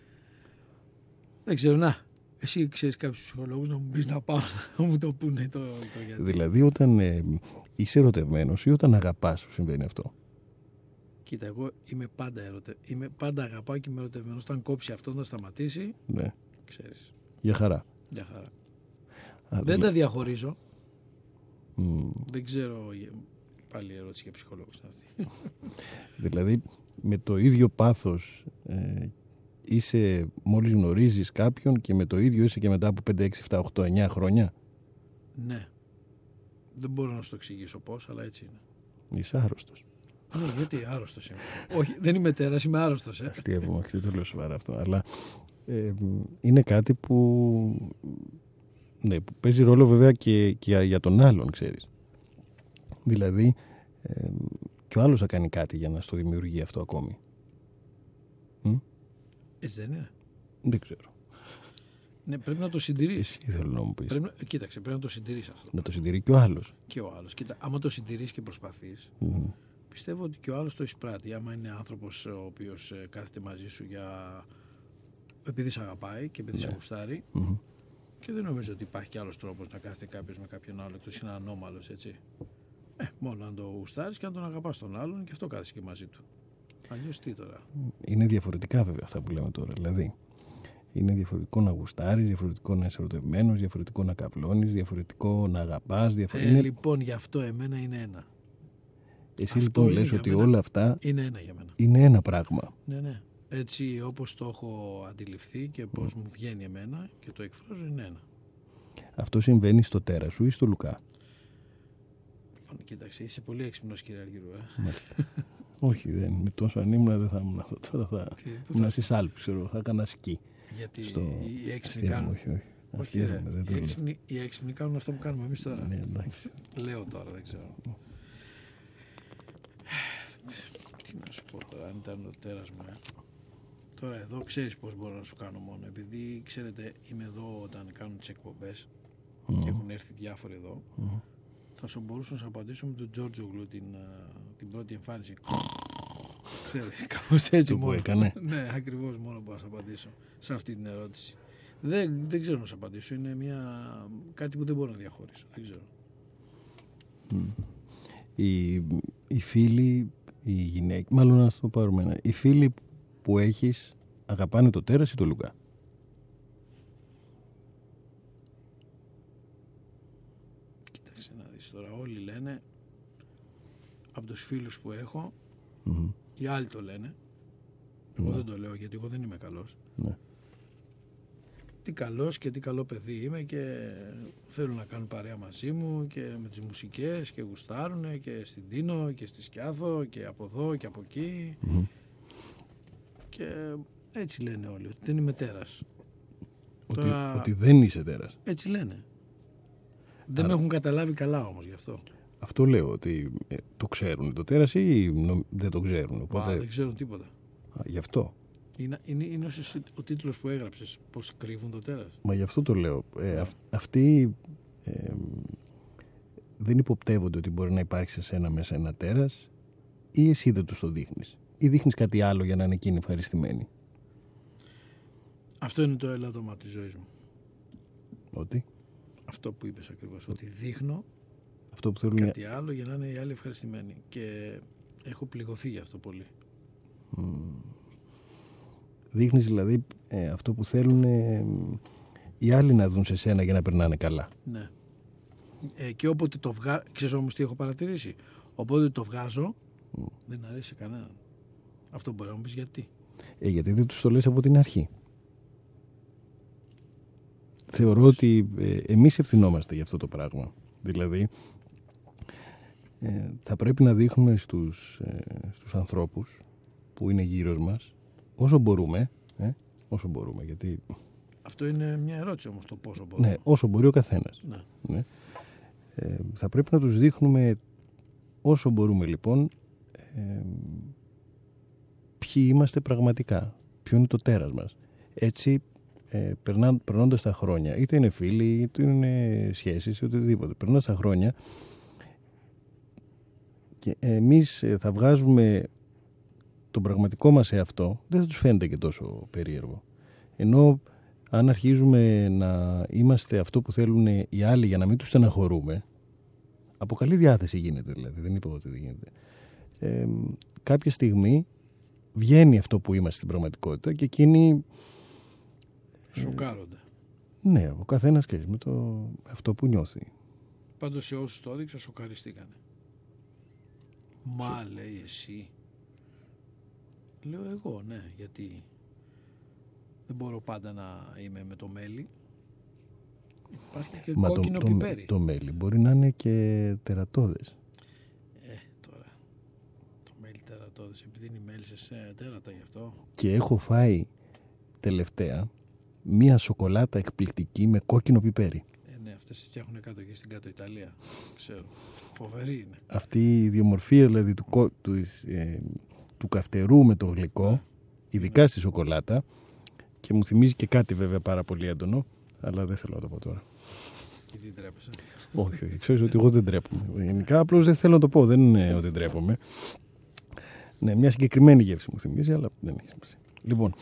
Δεν ξέρω, να. Εσύ ξέρεις κάποιους ψυχολόγους να μου πεις να πάω να μου το πούνε το, το γιατί. Δηλαδή όταν ε, είσαι ερωτευμένος ή όταν αγαπάς σου συμβαίνει αυτό; Κοίτα, εγώ είμαι πάντα ερωτε... είμαι πάντα αγαπάω και είμαι ερωτευμένος. Όταν κόψει αυτό να σταματήσει, Ναι. ξέρεις, Για χαρά. για χαρά. Α, Δεν δηλα- τα διαχωρίζω. Μ, Δεν ξέρω, ε, πάλι ερώτηση για ψυχολόγους είναι αυτή. Δηλαδή με το ίδιο πάθος ε, είσαι μόλις γνωρίζεις κάποιον και με το ίδιο είσαι και μετά από 5, 6, 7, 8, 9 χρόνια; ναι. Δεν μπορώ να σου το εξηγήσω πώς, αλλά έτσι είναι. Είσαι άρρωστος. Ναι, γιατί άρρωστος είμαι. Όχι, δεν είμαι τέρας, είμαι άρρωστος. Ε. Αστείευομαι, όχι, δεν το λέω σοβαρά αυτό. Αλλά ε, μ, είναι κάτι που, ναι, που παίζει ρόλο βέβαια και, και για- για τον άλλον, ξέρεις. Δηλαδή, ε, και ο άλλος θα κάνει κάτι για να στο δημιουργεί αυτό ακόμη. Έτσι δεν είναι. Δεν ξέρω. Ναι, πρέπει να το συντηρείς. Εσύ θέλω να μου πεις. Πρέπει, να- κοίταξε, πρέπει να το συντηρείς αυτό. Να το συντηρεί και ο άλλος. Και ο άλλος. Κοίτα, άμα το συντηρείς και προσπαθείς, Μμμ. πιστεύω ότι και ο άλλος το εισπράττει. Άμα είναι άνθρωπος ο οποίος ε, κάθεται μαζί σου για... επειδή σε αγαπάει και επειδή σε γουστάρει. Μμμ. Και δεν νομίζω ότι υπάρχει κι άλλος τρόπος να κάθεται κάποιος με κάποιον άλλο εκτός είναι ανώμαλος, έτσι. Ε, μόνο αν το γουστάρεις και αν τον αγαπάς τον άλλον και αυτό κάθεσαι και μαζί του. Αλλιώς τι τώρα; Είναι διαφορετικά βέβαια αυτά που λέμε τώρα. Δηλαδή, είναι διαφορετικό να γουστάρεις, διαφορετικό να είσαι ερωτευμένος, διαφορετικό να καυλώνει, διαφορετικό να αγαπάς. Διαφο... Ε, είναι... Λοιπόν, γι' αυτό εμένα είναι ένα. Εσύ αυτό λοιπόν είναι λες για ότι μένα. όλα αυτά Είναι ένα για μένα. είναι ένα πράγμα. Ναι, ναι. Έτσι όπως το έχω αντιληφθεί και πώς μου βγαίνει εμένα και το εκφράζω είναι ένα. Αυτό συμβαίνει στο τέρα σου ή στο Λουκά; Λοιπόν, κοίταξε, είσαι πολύ έξυπνος κύριε Αργυρού. Ε. Μάλιστα. Όχι, δεν. Με τόσο αν ήμουν δεν θα ήμουν αυτό. Τώρα θα Τι, πού ήμουν θα- στις Άλπες, ξέρω. Θα έκανα σκι. Γιατί Στο... οι έξυπνοι Αστείευομαι, κάνουν... όχι, όχι. Όχι, Αστείευομαι, ρε. δεν το οι, λέω. έξυπνοι, οι έξυπνοι κάνουν αυτό που κάνουμε εμείς τώρα. Ναι, εντάξει. Λέω τώρα, δεν ξέρω. Τι να σου πω τώρα, αν ήταν το τέρας μου. ε. Τώρα εδώ ξέρεις πώς μπορώ να σου κάνω μόνο. Επειδή ξέρετε είμαι εδώ όταν κάνουν τις εκπομπές και έχουν έρθει διάφοροι εδώ. Θα σου μπορούσα να σου απαντήσω με τον Τζόρτζογλου την, α, την πρώτη εμφάνιση. Ξέρεις, κάπως έτσι Το που μόνο. έκανε. ναι, ακριβώς μόνο μπορώ να σου απαντήσω σε αυτή την ερώτηση. Δεν, δεν ξέρω να σου απαντήσω. Είναι μια, κάτι που δεν μπορώ να διαχωρίσω. Δεν ξέρω. οι, οι φίλοι, οι γυναίκες, μάλλον να το πάρουμε ένα. Οι φίλοι που έχεις αγαπάνε το τέρας ή το Λουκά; Κοίταξε να δεις τώρα. Όλοι λένε από τους φίλους που έχω, Μμμ. οι άλλοι το λένε. Εγώ δεν το λέω γιατί εγώ δεν είμαι καλός. Ναι. Τι καλός και τι καλό παιδί είμαι και θέλουν να κάνουν παρέα μαζί μου και με τις μουσικές και γουστάρουν και στην Τίνο και στη Σκιάθο και από εδώ και από εκεί. Μμμ. Και έτσι λένε όλοι, ότι δεν είμαι τέρας. Ότι, Τώρα- ότι δεν είσαι τέρας. Έτσι λένε. Δεν Άρα- με έχουν καταλάβει καλά όμως γι' αυτό. Αυτό λέω ότι ε, το ξέρουν το τέρας ή νο- δεν το ξέρουν. Α, Οπότε, δεν ξέρουν τίποτα. α, γι' αυτό. Είναι, είναι, είναι ο, ο τίτλος που έγραψες, πώς κρύβουν το τέρας; Μα γι' αυτό το λέω. Ε, αυ- αυτοί ε, δεν υποπτεύονται ότι μπορεί να υπάρχει σε σένα μέσα ένα τέρας ή εσύ δεν τους το δείχνεις. Ή δείχνεις κάτι άλλο για να είναι εκείνοι ευχαριστημένοι. Αυτό είναι το ελάττωμα της ζωής μου. Ότι; Αυτό που είπες ακριβώς, ότι δείχνω Αυτό που θέλουν. κάτι άλλο για να είναι οι άλλοι ευχαριστημένοι. Και έχω πληγωθεί γι' αυτό πολύ. Δείχνεις δηλαδή ε, αυτό που θέλουν ε, οι άλλοι να δουν σε σένα για να περνάνε καλά. Ναι. Ε, και όποτε το βγάζω, ξέρεις όμως τι έχω παρατηρήσει; Οπότε το βγάζω, δεν αρέσει σε κανέναν. Αυτό μπορεί να μου πεις γιατί. Ε, γιατί δεν τους το λες από την αρχή. Θεωρώ ότι ε, εμείς ευθυνόμαστε για αυτό το πράγμα. Δηλαδή, ε, θα πρέπει να δείχνουμε στους, ε, στους ανθρώπους που είναι γύρω μας όσο μπορούμε, ε, όσο μπορούμε, γιατί Αυτό είναι μια ερώτηση όμως το πόσο μπορώ. ναι, όσο μπορεί ο καθένας. Ναι. Ναι. Ε, θα πρέπει να τους δείχνουμε όσο μπορούμε λοιπόν ε, ποιοι είμαστε πραγματικά, ποιο είναι το τέρας μας. Έτσι, ε, περνά, περνώντας τα χρόνια, είτε είναι φίλοι, είτε είναι σχέσεις, είτε οτιδήποτε, περνώντας τα χρόνια και εμείς ε, θα βγάζουμε τον πραγματικό μας εαυτό, δεν θα τους φαίνεται και τόσο περίεργο. Ενώ αν αρχίζουμε να είμαστε αυτό που θέλουν οι άλλοι για να μην τους στεναχωρούμε, από καλή διάθεση γίνεται δηλαδή, δεν είπα ότι δεν γίνεται. Ε, κάποια στιγμή βγαίνει αυτό που είμαστε στην πραγματικότητα και εκείνοι, Σοκάρονται. ναι, ο καθένας ξέρεις, με το, αυτό που νιώθει. Πάντως σε όσους το έδειξα σοκαριστήκανε. Μα λέει εσύ. Λέω εγώ ναι γιατί δεν μπορώ πάντα να είμαι με το μέλι. Υπάρχει και Μα το, κόκκινο το, πιπέρι. το μέλι μπορεί να είναι και τερατώδες. Ε, τώρα. Το μέλι τερατώδες. Επειδή είναι οι μέλισσες ε, τέρατα γι' αυτό. Και έχω φάει τελευταία μία σοκολάτα εκπληκτική με κόκκινο πιπέρι. Ε, ναι, αυτές τις φτιάχνουν κάτω εκεί στην κάτω Ιταλία. Ξέρω. Φοβερή είναι. Αυτή η ιδιομορφία δηλαδή του, κο- του, ε, του καυτερού με το γλυκό, ειδικά στη σοκολάτα και μου θυμίζει και κάτι βέβαια πάρα πολύ έντονο, αλλά δεν θέλω να το πω τώρα. Και τι τρέπεσαι. όχι, όχι, ξέρεις ότι εγώ δεν τρέπομαι. Γενικά απλώς δεν θέλω να το πω, δεν είναι ότι ντρέπομαι. Ναι, μια συγκεκριμένη γεύση μου θυμίζει, αλλά δεν έχει σημασία. Λοιπόν,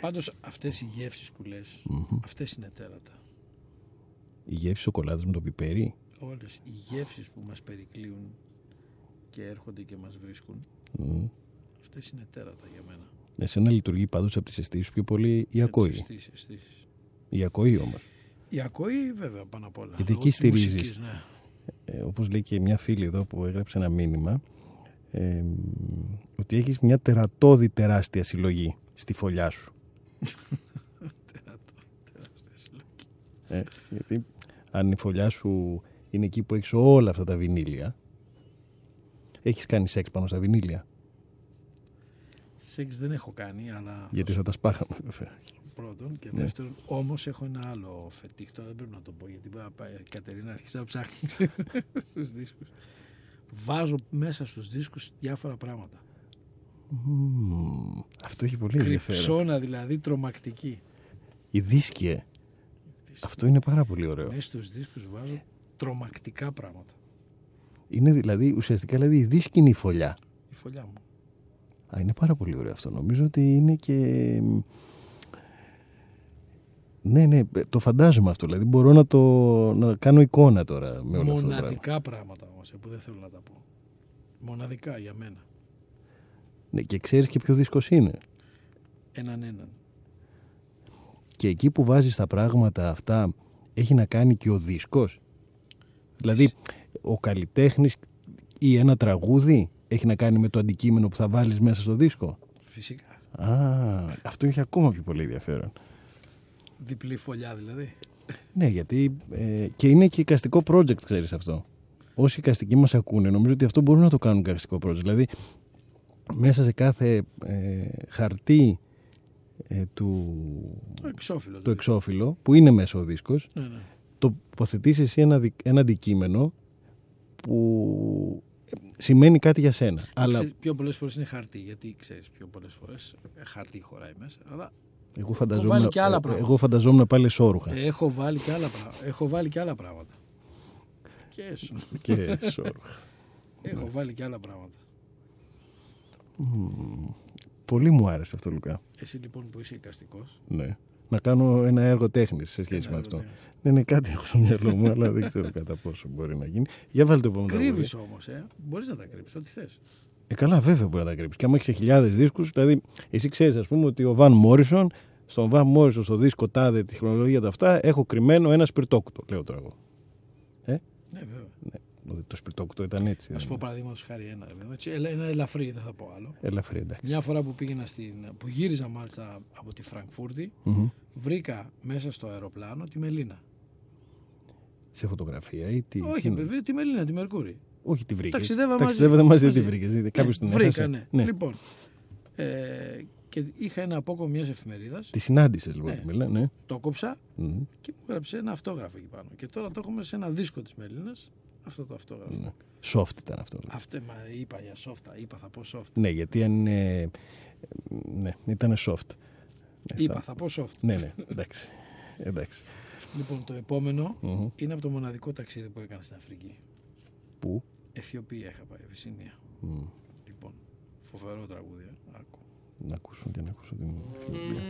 Πάντως αυτές οι γεύσεις που λες, αυτές είναι τέρατα. η γεύση σοκολάτας με το πιπέρι, Όλες οι γεύσεις που μας περικλείουν και έρχονται και μας βρίσκουν, μ, αυτές είναι τέρατα για μένα. εσένα λειτουργεί πάντως από τις αισθήσεις σου πιο πολύ η ακοή. Αισθήσεις, αισθήσεις. Η ακοή όμως. Η ακοή βέβαια πάνω απ' όλα. Γιατί Λόγω εκεί της στηρίζεις. μουσικής, ναι. ε, όπως λέει και μια φίλη εδώ που έγραψε ένα μήνυμα ε, ότι έχεις μια τερατώδη τεράστια συλλογή στη φωλιά σου. Ε, γιατί αν η φωλιά σου είναι εκεί που έχεις όλα αυτά τα βινίλια έχεις κάνει σεξ πάνω στα βινίλια Σεξ δεν έχω κάνει, αλλά γιατί θα τα σπάχαμε βέβαια. πρώτον και Ναι. δεύτερον όμως έχω ένα άλλο φετίχ, τώρα δεν πρέπει να το πω γιατί μπορεί να πάει η Κατερίνα αρχίσει να ψάχνει στους δίσκους. Βάζω μέσα στους δίσκους διάφορα πράγματα. Μμμ, αυτό έχει πολύ ενδιαφέρον Κρυψώνα δηλαδή τρομακτική. η δίσκη αυτό είναι πάρα πολύ ωραίο Μέσα στους δίσκους βάζω τρομακτικά πράγματα. είναι δηλαδή ουσιαστικά δηλαδή η δίσκη είναι η φωλιά Η φωλιά μου. Α, είναι πάρα πολύ ωραίο αυτό. Νομίζω ότι είναι και... Ναι, ναι, το φαντάζομαι αυτό. Δηλαδή μπορώ να το να κάνω εικόνα τώρα με όλο αυτό το πράγμα. Μοναδικά πράγματα όμως ε, που δεν θέλω να τα πω. Μοναδικά για μένα. Ναι, και ξέρεις και ποιο δίσκος είναι; Έναν έναν. Και εκεί που βάζεις τα πράγματα αυτά έχει να κάνει και ο δίσκος; Δηλαδή ο καλλιτέχνης ή ένα τραγούδι έχει να κάνει με το αντικείμενο που θα βάλεις μέσα στο δίσκο; Φυσικά. Α, αυτό έχει ακόμα πιο πολύ ενδιαφέρον. Διπλή φωλιά δηλαδή. Ναι, γιατί ε, και είναι και εικαστικό project, ξέρεις αυτό. Όσοι εικαστικοί μας ακούνε, νομίζω ότι αυτό μπορούν να το κάνουν εικαστικό project. Δηλαδή, μέσα σε κάθε ε, χαρτί ε, του Το εξώφυλλο. το δηλαδή. εξώφυλλο, που είναι μέσα ο δίσκος, Ναι, ναι. τοποθετείς εσύ ένα, δι- ένα αντικείμενο που ε, σημαίνει κάτι για σένα. Αλλά Ξέρεις, πιο πολλές φορές είναι χαρτί. Γιατί ξέρεις, πιο πολλές φορές ε, χαρτί χωράει μέσα. Αλλά εγώ βάλει φανταζόμουν, και άλλα ε, πράγματα. εγώ φανταζόμουν πάλι σόρουχα. έχω βάλει και άλλα πράγματα. Έχω βάλει και άλλα πράγματα. Και έσω. και σόρουχα. έχω βάλει και άλλα πράγματα. Πολύ μου άρεσε αυτό, Λουκά. Εσύ λοιπόν που είσαι εικαστικός, Ναι. να κάνω ένα έργο τέχνης σε σχέση Ένα με έργο αυτό. τέχνης. Ναι, ναι, κάτι έχω στο μυαλό μου, αλλά δεν ξέρω κατά πόσο μπορεί να γίνει. Για βάλτε το επόμενο τραγούδι. Κρύβει όμως, ε. Μπορείς να τα κρύψεις, ό,τι θες. Ε, καλά, βέβαια μπορεί να τα κρύψεις. Και άμα έχεις χιλιάδες δίσκους, δηλαδή, εσύ ξέρεις, ας πούμε, ότι ο Βαν Μόρισον, στον Βαν Μόρισον, στο δίσκο τάδε, τη χρονολογία του αυτά, έχω κρυμμένο ένα σπιρτόκουτο, λέω τώρα εγώ. Ναι, βέβαια. Ναι, το σπιρτόκουτο ήταν έτσι. Α δεν πω είναι. παραδείγματος χάρη ένα. βέβαια, έτσι, ελα- ένα ελαφρύ, δεν θα πω άλλο. Ελαφρύ, εντάξει. Μια φορά που πήγαινα στην. που γύριζα μάλιστα από τη Φραγκφούρτη, Μμμ. βρήκα μέσα στο αεροπλάνο τη Μελίνα. Σε φωτογραφία ή τι. Όχι, τι- βέβαια, τη Μελίνα, τη Μερκούρη. όχι τη βρήκες. Ταξιδεύαμε μαζί. Ταξιδεύατε μαζί, δεν τη Μαζί. βρήκες. Κάποιος την βρήκα, έχασε. ναι. ναι. Λοιπόν. Ε, και είχα ένα απόκομμα μιας εφημερίδας. Τη συνάντησες λοιπόν, Ναι. τη Μελίνα, ναι. Το κόψα Μμμ. και μου έγραψε ένα αυτόγραφο εκεί πάνω. Και τώρα το έχουμε σε ένα δίσκο της Μελίνας. Αυτό το αυτόγραφο. Ναι. Soft ήταν αυτό. Αυτό, μα είπα για soft, είπα θα πω soft. Ναι, γιατί αν είναι. Ναι, ήταν soft. Ναι, Είπα θα- θα πω soft. Ναι, ναι, εντάξει. εντάξει. Λοιπόν, το επόμενο Μμμ. είναι από το μοναδικό ταξίδι που έκανα στην Αφρική. Πού; Αιθιοπία είχα πάει, Ευυσσίνια. Μμ. Λοιπόν, φοβερό τραγούδι. ε. Άκου. Να ακούσω και να ακούσω την Αιθιοπία.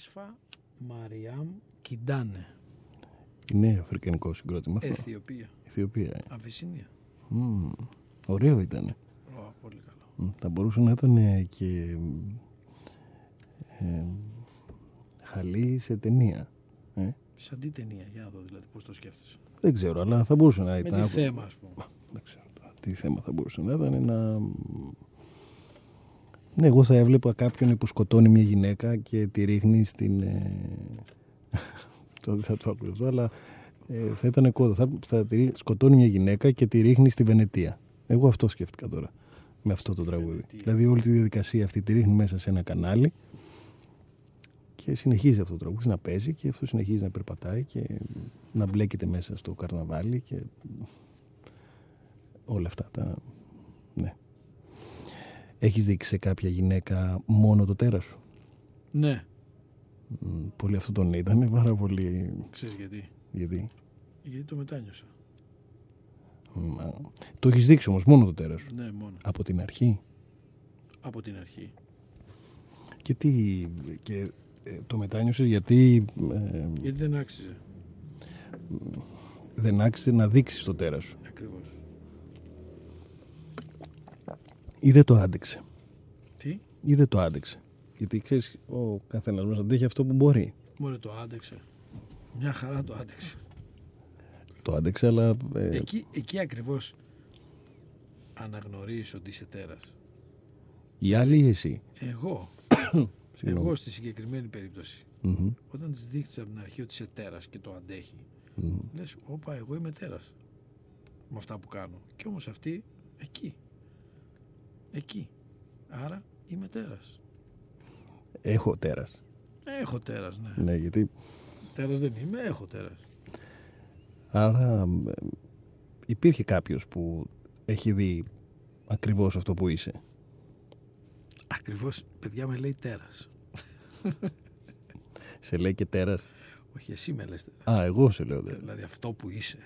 Τέσφα Μαριάμ Κιντάνε. Είναι αφρικανικό συγκρότημα αυτό. Αιθιοπία. Αιθιοπία. Ε. Αβυσσινία. Μμμ. Ωραίο ήταν. Ω, πολύ καλό. Μ, Θα μπορούσε να ήταν ε, και ε, χαλί σε ταινία. Ε. Σαν τι ταινία, για να δω δηλαδή πώς το σκέφτεσαι. Δεν ξέρω, αλλά θα μπορούσε να Με ήταν. τι θέμα, ας πούμε. Δεν ξέρω τώρα τι θέμα θα μπορούσε να ήταν. Να... Ναι, εγώ θα έβλεπα κάποιον που σκοτώνει μια γυναίκα και τη ρίχνει στην. Ε... το δεν θα το άκουσα αυτό, αλλά ε, θα ήταν κόδα. Θα, θα τη ρί- σκοτώνει μια γυναίκα και τη ρίχνει στη Βενετία. Εγώ αυτό σκέφτηκα τώρα με αυτό το τραγούδι. Βενετία. Δηλαδή όλη τη διαδικασία αυτή τη ρίχνει μέσα σε ένα κανάλι και συνεχίζει αυτό το τραγούδι να παίζει και αυτό συνεχίζει να περπατάει και να μπλέκεται μέσα στο καρναβάλι και όλα αυτά τα... Ναι. Έχεις δείξει σε κάποια γυναίκα μόνο το τέρας σου; Ναι, Μ, Πολύ αυτό τον ήταν, πάρα πολύ... ξέρεις γιατί. Γιατί... Γιατί το μετάνιωσα. μ, α, Το έχεις δείξει όμως μόνο το τέρας σου; Ναι, μόνο. Από την αρχή; Από την αρχή. Και τι... Και, ε, το μετάνιωσες γιατί ε, Γιατί δεν άξιζε. δεν άξιζε να δείξεις το τέρας σου; Ακριβώς. Ή δεν το άντεξε. Τι, Ή δεν το άντεξε. Γιατί ξέρεις, ο καθένας μας αντέχει αυτό που μπορεί. μωρέ το άντεξε. Μια χαρά το άντεξε. Το άντεξε, αλλά ε, Εκεί, εκεί ακριβώς αναγνωρίζεις ότι είσαι τέρας. η άλλη ή εσύ; Εγώ, Συγγνώμη. εγώ στη συγκεκριμένη περίπτωση, Μμμ, όταν της δείχνεις από την αρχή ότι είσαι τέρας και το αντέχει, μμμ. λες, όπα, εγώ είμαι τέρας με αυτά που κάνω. Και όμως αυτή, εκεί. Εκεί. Άρα είμαι τέρας. Έχω τέρας. Έχω τέρας, ναι. Ναι, γιατί Τέρας δεν είμαι, έχω τέρας. άρα ε, υπήρχε κάποιος που έχει δει ακριβώς αυτό που είσαι. Ακριβώς, παιδιά με λέει τέρας. Σε λέει και τέρας; Όχι, εσύ με λες τέρας. Α, εγώ σε λέω. δε. Δηλαδή αυτό που είσαι.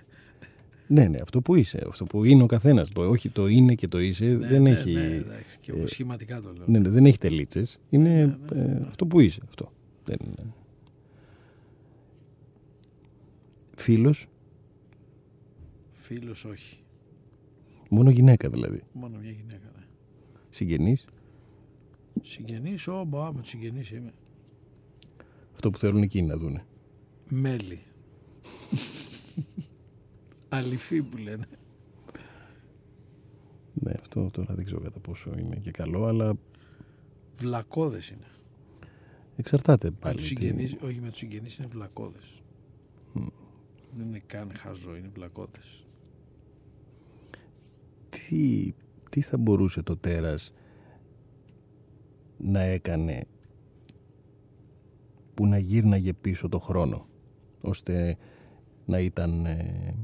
Ναι, ναι, αυτό που είσαι. Αυτό που είναι ο καθένας. Το, όχι το είναι και το είσαι Ναι, δεν ναι, έχει... Ναι, εντάξει, και εγώ ε, σχηματικά το λέω. Ναι, ναι, δεν έχει τελίτσες. Είναι Ναι, ναι, ε, ναι. αυτό που είσαι. Αυτό. Δεν είναι. Φίλος, Φίλος όχι. μόνο γυναίκα δηλαδή. Μόνο μια γυναίκα, ναι. Συγγενείς, Συγγενείς, ω, μπα, με τους συγγενείς είμαι. αυτό που θέλουν εκείνοι να δούνε. Μέλη. Αληφή που λένε. Ναι, αυτό τώρα δεν ξέρω κατά πόσο είναι και καλό, αλλά Βλακώδες είναι. εξαρτάται Με πάλι. τους τι- συγγενείς, όχι με τους συγγενείς είναι βλακώδες. Δεν είναι καν χαζό, είναι βλακώδες. τι, τι θα μπορούσε το τέρας να έκανε που να γύρναγε πίσω το χρόνο ώστε να ήταν ε,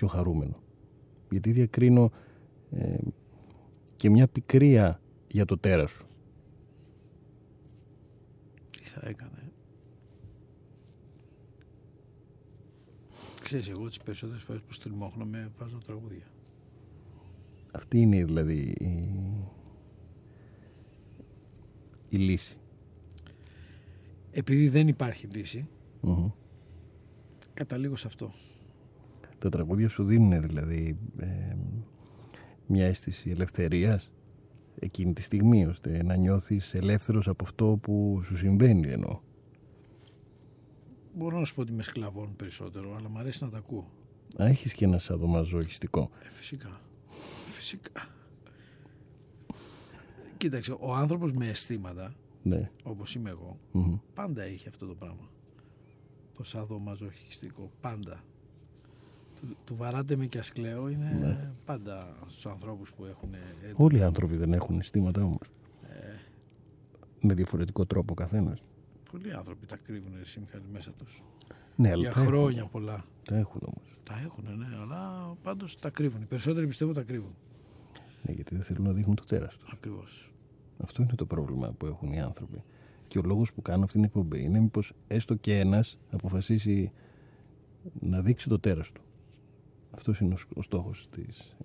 πιο χαρούμενο. Γιατί διακρίνω ε, και μια πικρία για το τέρας σου. Τι θα έκανε. Ξέρεις, εγώ τις περισσότερες φορές που στριμώχνομαι βάζω τραγούδια. Αυτή είναι δηλαδή η, η λύση. Επειδή δεν υπάρχει λύση, Μμμ. καταλήγω σε αυτό. Τα τραγούδια σου δίνουν δηλαδή ε, μια αίσθηση ελευθερίας εκείνη τη στιγμή ώστε να νιώθεις ελεύθερος από αυτό που σου συμβαίνει εννοώ. Μπορώ να σου πω ότι με σκλαβώνουν περισσότερο, αλλά μου αρέσει να τα ακούω. Α, έχεις και ένα σαδομαζοχιστικό. Ε, φυσικά. Φυσικά. Κοίταξε, ο άνθρωπος με αισθήματα, Ναι. όπως είμαι εγώ, Μμμ. πάντα είχε αυτό το πράγμα. Το σαδομαζοχιστικό. Πάντα. Του, του βαράτε με και ασκλαίο είναι Ναι. πάντα στους ανθρώπους που έχουν... έντονο- Όλοι οι άνθρωποι δεν έχουν αισθήματα όμως. Ε, Με διαφορετικό τρόπο καθένας. πολλοί άνθρωποι τα κρύβουν εσύ Μιχάλη μέσα τους. Ναι, αλλά Για τα έχουν. χρόνια πολλά. Τα έχουν όμως. Τα έχουν, ναι, αλλά πάντως τα κρύβουν. Οι περισσότεροι πιστεύω τα κρύβουν. Ναι, γιατί δεν θέλουν να δείχνουν το τέρας τους. Ακριβώς. Αυτό είναι το πρόβλημα που έχουν οι άνθρωποι. Και ο λόγος που κάνω αυτή την εκπομπή είναι μήπως έστω και ένας αποφασίσει να δείξει το τέρας του. Αυτός είναι ο, σκ- ο στόχος της,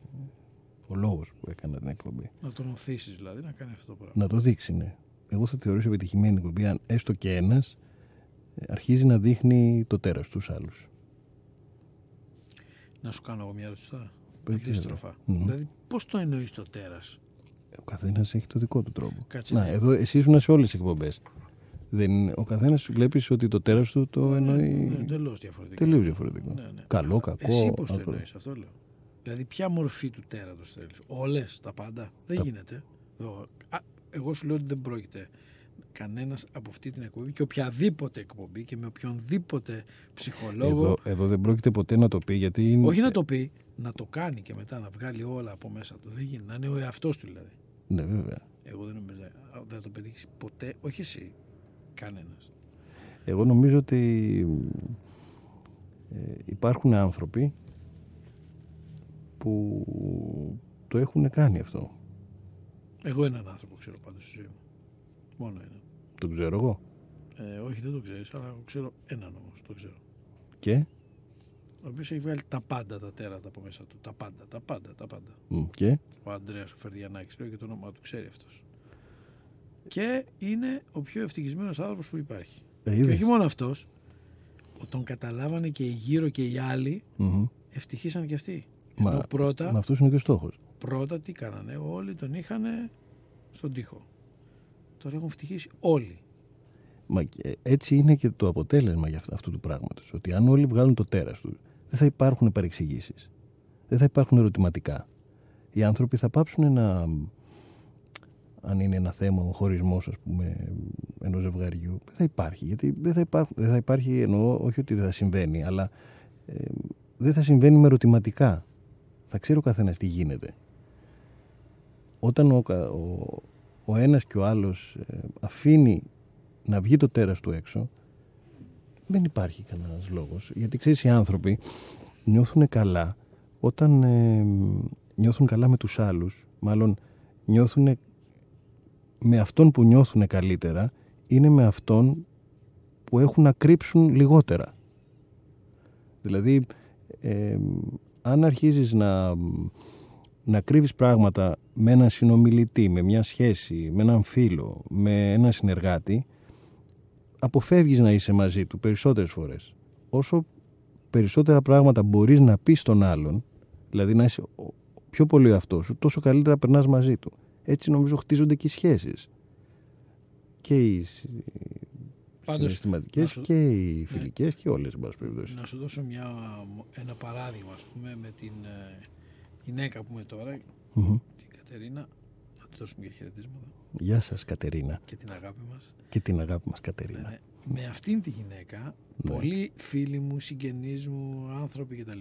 ο λόγος που έκανα την εκπομπή. Να τον οθήσεις δηλαδή να κάνει αυτό το πράγμα. Να το δείξει, ναι. εγώ θα θεωρήσω επιτυχημένη την εκπομπή αν έστω και ένας ε, αρχίζει να δείχνει το τέρας στους άλλους. Να σου κάνω εγώ μια ερώτηση τώρα. Πες, Αντίστροφα. Μμμ. Δηλαδή, πώς το εννοείς το τέρας; Ο καθένας έχει το δικό του τρόπο. Κάτσε Να, να- εδώ εσύ ήσουν σε όλες τις εκπομπές. Δεν, είναι- ο καθένας βλέπεις ότι το τέρας του το εννοεί Ναι, Εντελώ διαφορετικά. τελείως διαφορετικό. Ναι, ναι. Καλό, κακό. Εσύ πώς το άκρο. εννοείς, αυτό λέω. Δηλαδή, ποια μορφή του τέρατος θέλεις. Όλες, τα πάντα. Δεν Τα- γίνεται. Εδώ. Α, εγώ σου λέω ότι δεν πρόκειται κανένας από αυτή την εκπομπή και οποιαδήποτε εκπομπή και με οποιονδήποτε ψυχολόγο. Εδώ, εδώ δεν πρόκειται ποτέ να το πει γιατί είναι... Όχι να το πει, να το κάνει και μετά να βγάλει όλα από μέσα του. Δεν γίνεται. Να είναι ο εαυτός του δηλαδή. Ναι, βέβαια. Εγώ δεν νομίζω. α, Δεν θα το πετύχεις ποτέ. Όχι εσύ. Κανένας. Εγώ νομίζω ότι ε, υπάρχουν άνθρωποι που το έχουν κάνει αυτό. Εγώ έναν άνθρωπο ξέρω πάντως στη ζωή μου. Μόνο έναν. Το ξέρω εγώ. Ε, όχι, δεν το ξέρεις, αλλά εγώ ξέρω έναν όμως. Το ξέρω. Και, Ο οποίος έχει βγάλει τα πάντα τα τέρατα από μέσα του. Τα πάντα, τα πάντα, τα πάντα. μ, και; Ο Αντρέα ο Φερδιανάκης, λέω και το όνομά του, ξέρει αυτός. Και είναι ο πιο ευτυχισμένος άνθρωπος που υπάρχει. ε, Και είδες. όχι μόνο αυτός, τον καταλάβανε και οι γύρω και οι άλλοι Μμμ. ευτυχήσαν και αυτοί. Μα- Ενώ πρώτα, Μα αυτός είναι και ο στόχος. πρώτα τι κάνανε, όλοι τον είχαν στον τοίχο. Τώρα έχουν ευτυχήσει όλοι. Μα και έτσι είναι και το αποτέλεσμα για αυτά- αυτού του πράγματος. Ότι αν όλοι βγάλουν το τέρας τους, δεν θα υπάρχουν παρεξηγήσεις. Δεν θα υπάρχουν ερωτηματικά. Οι άνθρωποι θα πάψουν να... Αν είναι ένα θέμα ο χωρισμός, ας πούμε, ενός ζευγαριού, δεν θα υπάρχει. Γιατί δεν θα, υπάρχουν, δεν θα υπάρχει, εννοώ, όχι ότι δεν θα συμβαίνει, αλλά ε, δεν θα συμβαίνει με ερωτηματικά. Θα ξέρει ο καθένας τι γίνεται. Όταν ο, κα- ο, ο ένας και ο άλλος ε, αφήνει να βγει το τέρας του έξω, δεν υπάρχει κανένας λόγος. Γιατί ξέρεις οι άνθρωποι νιώθουν καλά όταν ε, νιώθουν καλά με τους άλλους, μάλλον νιώθουν με αυτόν που νιώθουν καλύτερα, είναι με αυτόν που έχουν να κρύψουν λιγότερα. Δηλαδή, ε, αν αρχίζεις να, να κρύβεις πράγματα με έναν συνομιλητή, με μια σχέση, με έναν φίλο, με έναν συνεργάτη, αποφεύγεις να είσαι μαζί του περισσότερες φορές. Όσο περισσότερα πράγματα μπορείς να πεις στον άλλον, δηλαδή να είσαι ο- πιο πολύ ο αυτός σου, τόσο καλύτερα περνάς μαζί του. Έτσι νομίζω χτίζονται και οι σχέσεις. Και οι συ- Πάντως, συναισθηματικές να σου- και οι φιλικές και όλες, εν πάση περιπτώσει. Να σου δώσω μια, ένα παράδειγμα, ας πούμε, με την ε, γυναίκα που είμαι τώρα, Μμμ. την Κατερίνα. Να του δώσουμε και χαιρετίσματα Γεια σας Κατερίνα και την αγάπη μας. και την αγάπη μας Ναι, Κατερίνα. ναι. Με αυτήν τη γυναίκα, Ναι. πολλοί φίλοι μου, συγγενείς μου, άνθρωποι κτλ.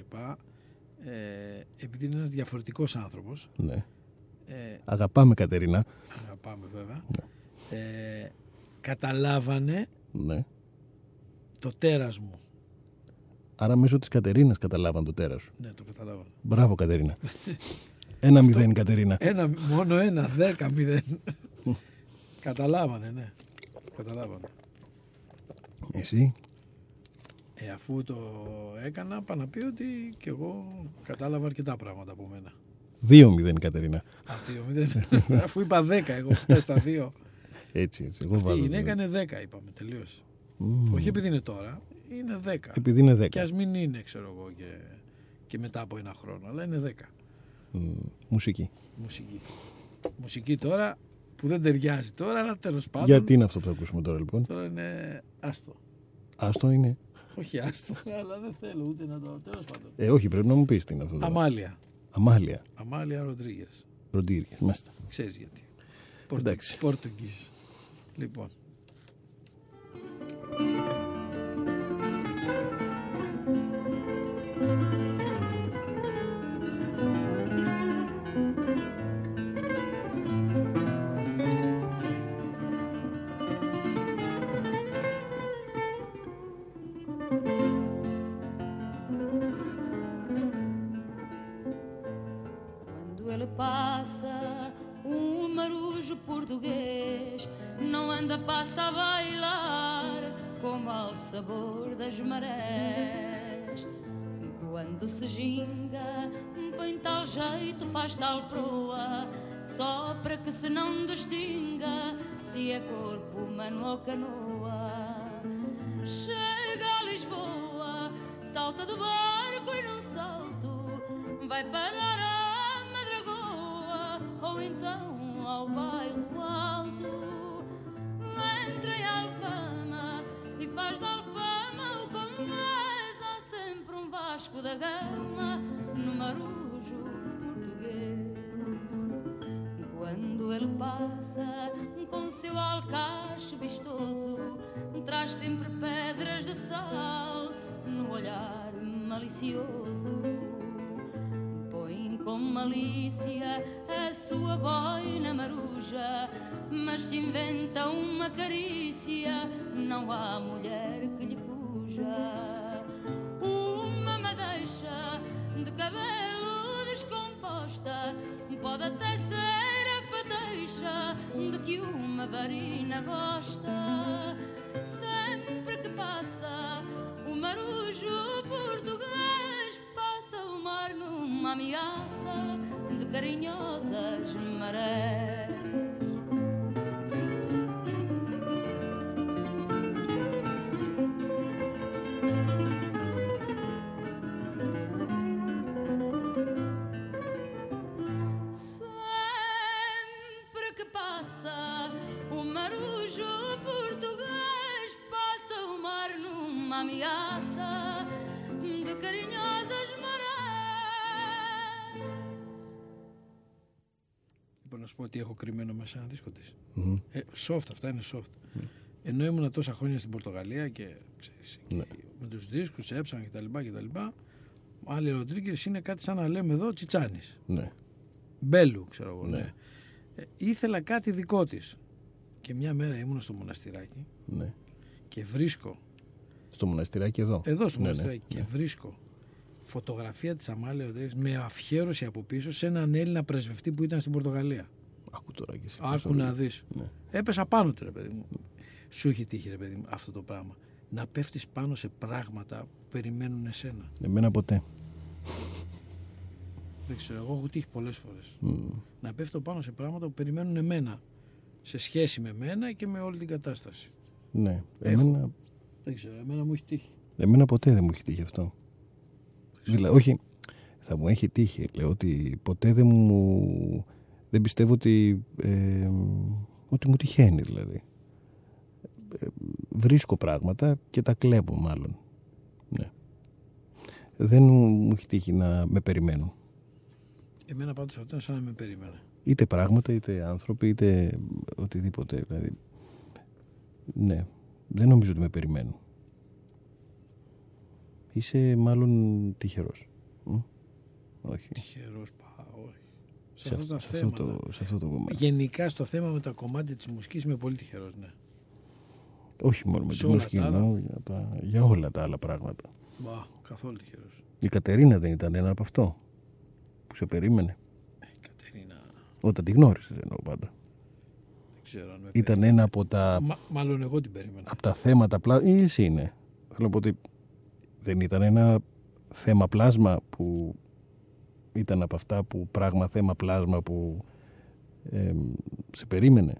Ε, επειδή είναι ένας διαφορετικός άνθρωπος, Ναι. Ε, Αγαπάμε Κατερίνα. αγαπάμε βέβαια, ε, καταλάβανε Ναι. το τέρας μου. Άρα μέσω της Κατερίνας καταλάβαν το τέρας σου. Ναι, το καταλάβανε. Μπράβο Κατερίνα. Ένα μηδέν Κατερίνα. Ένα, μόνο ένα, δέκα, μηδέν. Καταλάβανε, ναι. Καταλάβανε. Εσύ; Ε, αφού το έκανα, πάω να πει ότι και εγώ κατάλαβα αρκετά πράγματα από μένα. Δύο μηδέν Κατερίνα. Α, δύο, μηδέν. αφού είπα δέκα, εγώ φτάσει στα δύο. Έτσι, έτσι. Εγώ Αυτή η βάζω. γυναίκα δύο. είναι δέκα, είπαμε, τελείωσε. Μμμ. Όχι επειδή είναι τώρα, είναι δέκα. Επειδή είναι Και δέκα. ας μην είναι, ξέρω εγώ, και, και μετά από ένα χρόνο, αλλά είναι δέκα. Μμ, Μουσική. Μουσική. Μουσική τώρα που δεν ταιριάζει τώρα, αλλά τέλος πάντων. Γιατί είναι αυτό που θα ακούσουμε τώρα λοιπόν; Τώρα είναι άστο. Άστο είναι. Όχι άστο, αλλά δεν θέλω ούτε να το. Τέλος πάντων. Ε, όχι, πρέπει να μου πεις τι είναι αυτό. τώρα. Αμάλια. Αμάλια. Αμάλια Ροντρίγες. Ροντήρια. Μάλιστα. Ξέρεις γιατί. Εντάξει. Πόρτογγις. Λοιπόν. Se ginga, põe tal jeito, faz tal proa, só para que se não distinga se é corpo humano ou canoa. Chega a Lisboa, salta do barco e num salto vai parar a Madragoa ou então ao bairro alto. Entra em Alfama e faz da Vasco da Gama no marujo português. Quando ele passa com seu alcache vistoso, traz sempre pedras de sal no olhar malicioso. Põe com malícia a sua boina maruja, mas se inventa uma carícia, não há mulher que lhe fuja. Uma varina gosta. Sempre que passa o marujo português, passa o mar numa ameaça de carinhosas marés. Σου πω ότι έχω κρυμμένο μέσα ένα δίσκο της. Ε, soft, αυτά είναι soft. Ενώ ήμουν τόσα χρόνια στην Πορτογαλία και ξέρεις, εκεί με τους δίσκους έψανα κτλ. κτλ. Άλλοι Ροντρίγκες είναι κάτι σαν να λέμε εδώ Τσιτσάνης. Ναι. Μπέλου, ξέρω εγώ. Ναι. Ε, ήθελα κάτι δικό της. Και μια μέρα ήμουν στο μοναστηράκι ναι. και βρίσκω, Στο μοναστηράκι εδώ. εδώ στο Ναι, ναι, μοναστηράκι, ναι. και βρίσκω φωτογραφία της Αμάλια Ροντρίγκες με αφιέρωση από πίσω σε έναν Έλληνα πρεσβευτή που ήταν στην Πορτογαλία. Άκου τώρα και εσύ. Άκου να δεις. Ναι. Έπεσα πάνω του ρε παιδί μου. Σου έχει τύχει ρε παιδί μου αυτό το πράγμα. Να πέφτεις πάνω σε πράγματα που περιμένουν εσένα. Εμένα ποτέ. Δεν ξέρω, εγώ έχω τύχει πολλές φορές. Να πέφτω πάνω σε πράγματα που περιμένουν εμένα. Σε σχέση με μένα και με όλη την κατάσταση. Ναι. Έχω. Εμένα, Δεν ξέρω, εμένα μου έχει τύχει. εμένα ποτέ δεν μου έχει τύχει αυτό. Δηλαδή, όχι, θα μου έχει τύχει. Λέω ότι ποτέ δεν μου. Δεν πιστεύω ότι. ε, ότι μου τυχαίνει δηλαδή. Ε, βρίσκω πράγματα και τα κλέβω μάλλον. Ναι. Δεν μου έχει τύχει να με περιμένουν. Εμένα πάντως αυτό είναι σαν να με περίμενε. Είτε πράγματα, είτε άνθρωποι, είτε οτιδήποτε. Δηλαδή, ναι, δεν νομίζω ότι με περιμένουν. Είσαι μάλλον τυχερός. Μ; Όχι. Τυχερός πα, όχι. Σε, Σε, αυτά τα αυτό- σε θέματα. αυτό το, σε αυτό το κομμάτι. Γενικά στο θέμα με τα κομμάτια της μουσικής είμαι πολύ τυχερός, ναι. Όχι μόνο με σε τη όλα μουσική, τα άλλα. εννοώ για, τα, για όλα τα άλλα πράγματα. Μπα, καθόλου τυχερός. Η Κατερίνα δεν ήταν ένα από αυτό που σε περίμενε. Ε, Κατερίνα, Όταν τη γνώρισες εννοώ πάντα. δεν ξέρω αν με Ήταν ένα από τα Μα, μάλλον εγώ την περίμενα. από τα θέματα πλάσμα. ή εσύ είναι. Θέλω να πω ότι δεν ήταν ένα θέμα πλάσμα που ήταν από αυτά που πράγμα θέμα πλάσμα που ε, σε περίμενε.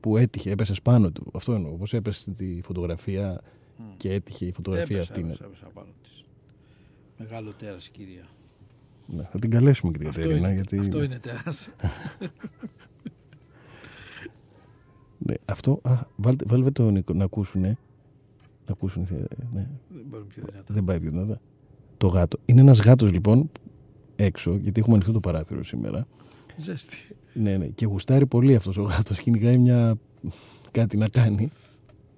Που έτυχε, έπεσε πάνω του. Αυτό εννοώ. Όπως έπεσε τη φωτογραφία και έτυχε η φωτογραφία έπεσα, αυτή. έπεσα, έπεσα πάνω της. Μεγάλο τέρας η κυρία. Ναι, θα την καλέσουμε κυρία Αυτό Τερίνα. είναι, Γιατί... αυτό είναι τέρας. Ναι, αυτό. Α, βάλτε, βάλτε το Νίκο, να ακούσουν. Να ακούσουν. ε, Ναι. δεν μπορούμε πιο δυνατά. Δεν πάει πιο δυνατά. Το γάτο. Είναι ένας γάτος λοιπόν έξω, γιατί έχουμε ανοιχτό το παράθυρο σήμερα. Ζέστη. Ναι, ναι. Και γουστάρει πολύ αυτός ο γάτος. Κυνηγάει μια. κάτι να κάνει.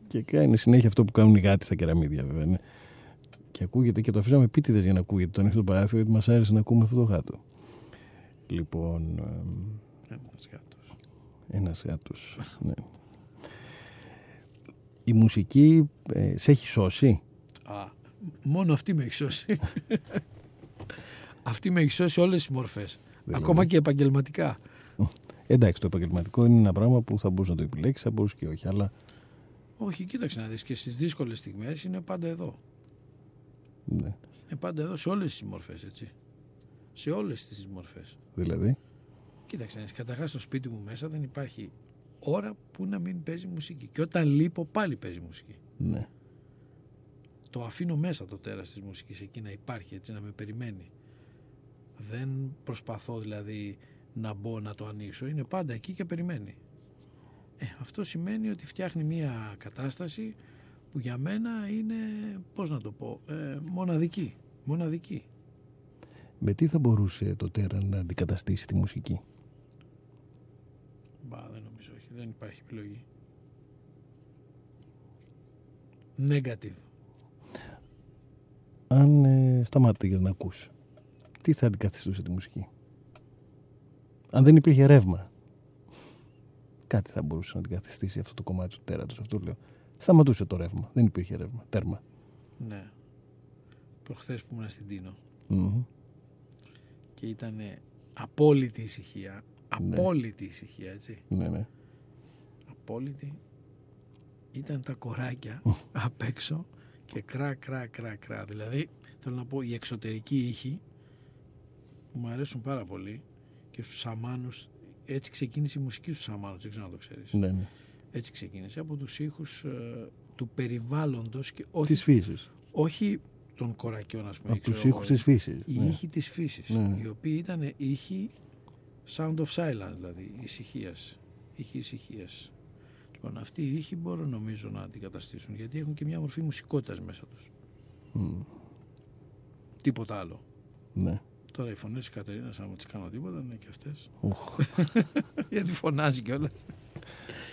Και κάνει συνέχεια αυτό που κάνουν οι γάτοι στα κεραμίδια, βέβαια. Ναι. Και ακούγεται και το αφήσαμε επίτηδες για να ακούγεται το ανοιχτό παράθυρο, γιατί μας άρεσε να ακούμε αυτό το γάτο. Λοιπόν. Ένας γάτος. Ένας γάτος. ναι. Η μουσική ε, σε έχει σώσει; Α, μόνο αυτή με έχει σώσει. Αυτή με έχει σώσει όλες τις μορφές. Δηλαδή. Ακόμα και επαγγελματικά. Εντάξει, το επαγγελματικό είναι ένα πράγμα που θα μπορούσε να το επιλέξεις, θα μπορούσε και όχι. Αλλά Όχι, κοίταξε να δεις και στις δύσκολες στιγμές είναι πάντα εδώ. ναι, Είναι πάντα εδώ σε όλες τις μορφές, έτσι. Σε όλες τις μορφές. δηλαδή; Κοίταξε, να δεις, καταρχάς στο σπίτι μου μέσα δεν υπάρχει ώρα που να μην παίζει μουσική. Και όταν λείπω πάλι παίζει μουσική. Ναι. Το αφήνω μέσα το τέρας της μουσικής εκεί να υπάρχει έτσι να με περιμένει. Δεν προσπαθώ δηλαδή να μπω να το ανοίξω. Είναι πάντα εκεί και περιμένει. Ε, αυτό σημαίνει ότι φτιάχνει μια κατάσταση που για μένα είναι, πώς να το πω, ε, μοναδική. Μοναδική. Με τι θα μπορούσε το τέρα να αντικαταστήσει τη μουσική; Μπα, δεν νομίζω, όχι. Δεν υπάρχει επιλογή. Negative. Αν ε, σταμάτηγες να ακούς, τι θα αντικαθιστούσε τη μουσική; Αν δεν υπήρχε ρεύμα, κάτι θα μπορούσε να αντικαθιστήσει αυτό το κομμάτι του τέρατος. Αυτό λέω. Σταματούσε το ρεύμα. Δεν υπήρχε ρεύμα. Τέρμα. Ναι. Προχθές που ήμουν στην Τίνο Μμμ. και ήταν απόλυτη ησυχία. Ναι. Απόλυτη ησυχία, έτσι. Ναι, ναι. Απόλυτη. Ήταν τα κοράκια απ' έξω και κρά, κρά, κρά, κρά. Δηλαδή, θέλω να πω, οι εξωτερικοί ήχοι που μου αρέσουν πάρα πολύ και στους σαμάνους, έτσι ξεκίνησε η μουσική στους σαμάνους, δεν ξέρω να το ξέρεις. ναι, ναι. Έτσι ξεκίνησε από τους ήχους ε, του περιβάλλοντος και όχι, Της φύσης. όχι των κορακιών, ας πούμε. Από ξέρω τους εγώ, ήχους της φύσης. οι ναι. ήχοι της φύσης, Ναι, ναι. οι οποίοι ήταν ήχοι sound of silence, δηλαδή ησυχίας, ήχοι ησυχίας. Λοιπόν, αυτοί οι ήχοι μπορούν νομίζω να αντικαταστήσουν, γιατί έχουν και μια μορφή μουσικότητας μέσα τους. Μμ. Τίποτα άλλο. Ναι. Τώρα οι φωνές της Κατερίνας, άμα τις κάνω τίποτα, είναι και αυτές. Ουχ. γιατί φωνάζει κιόλας.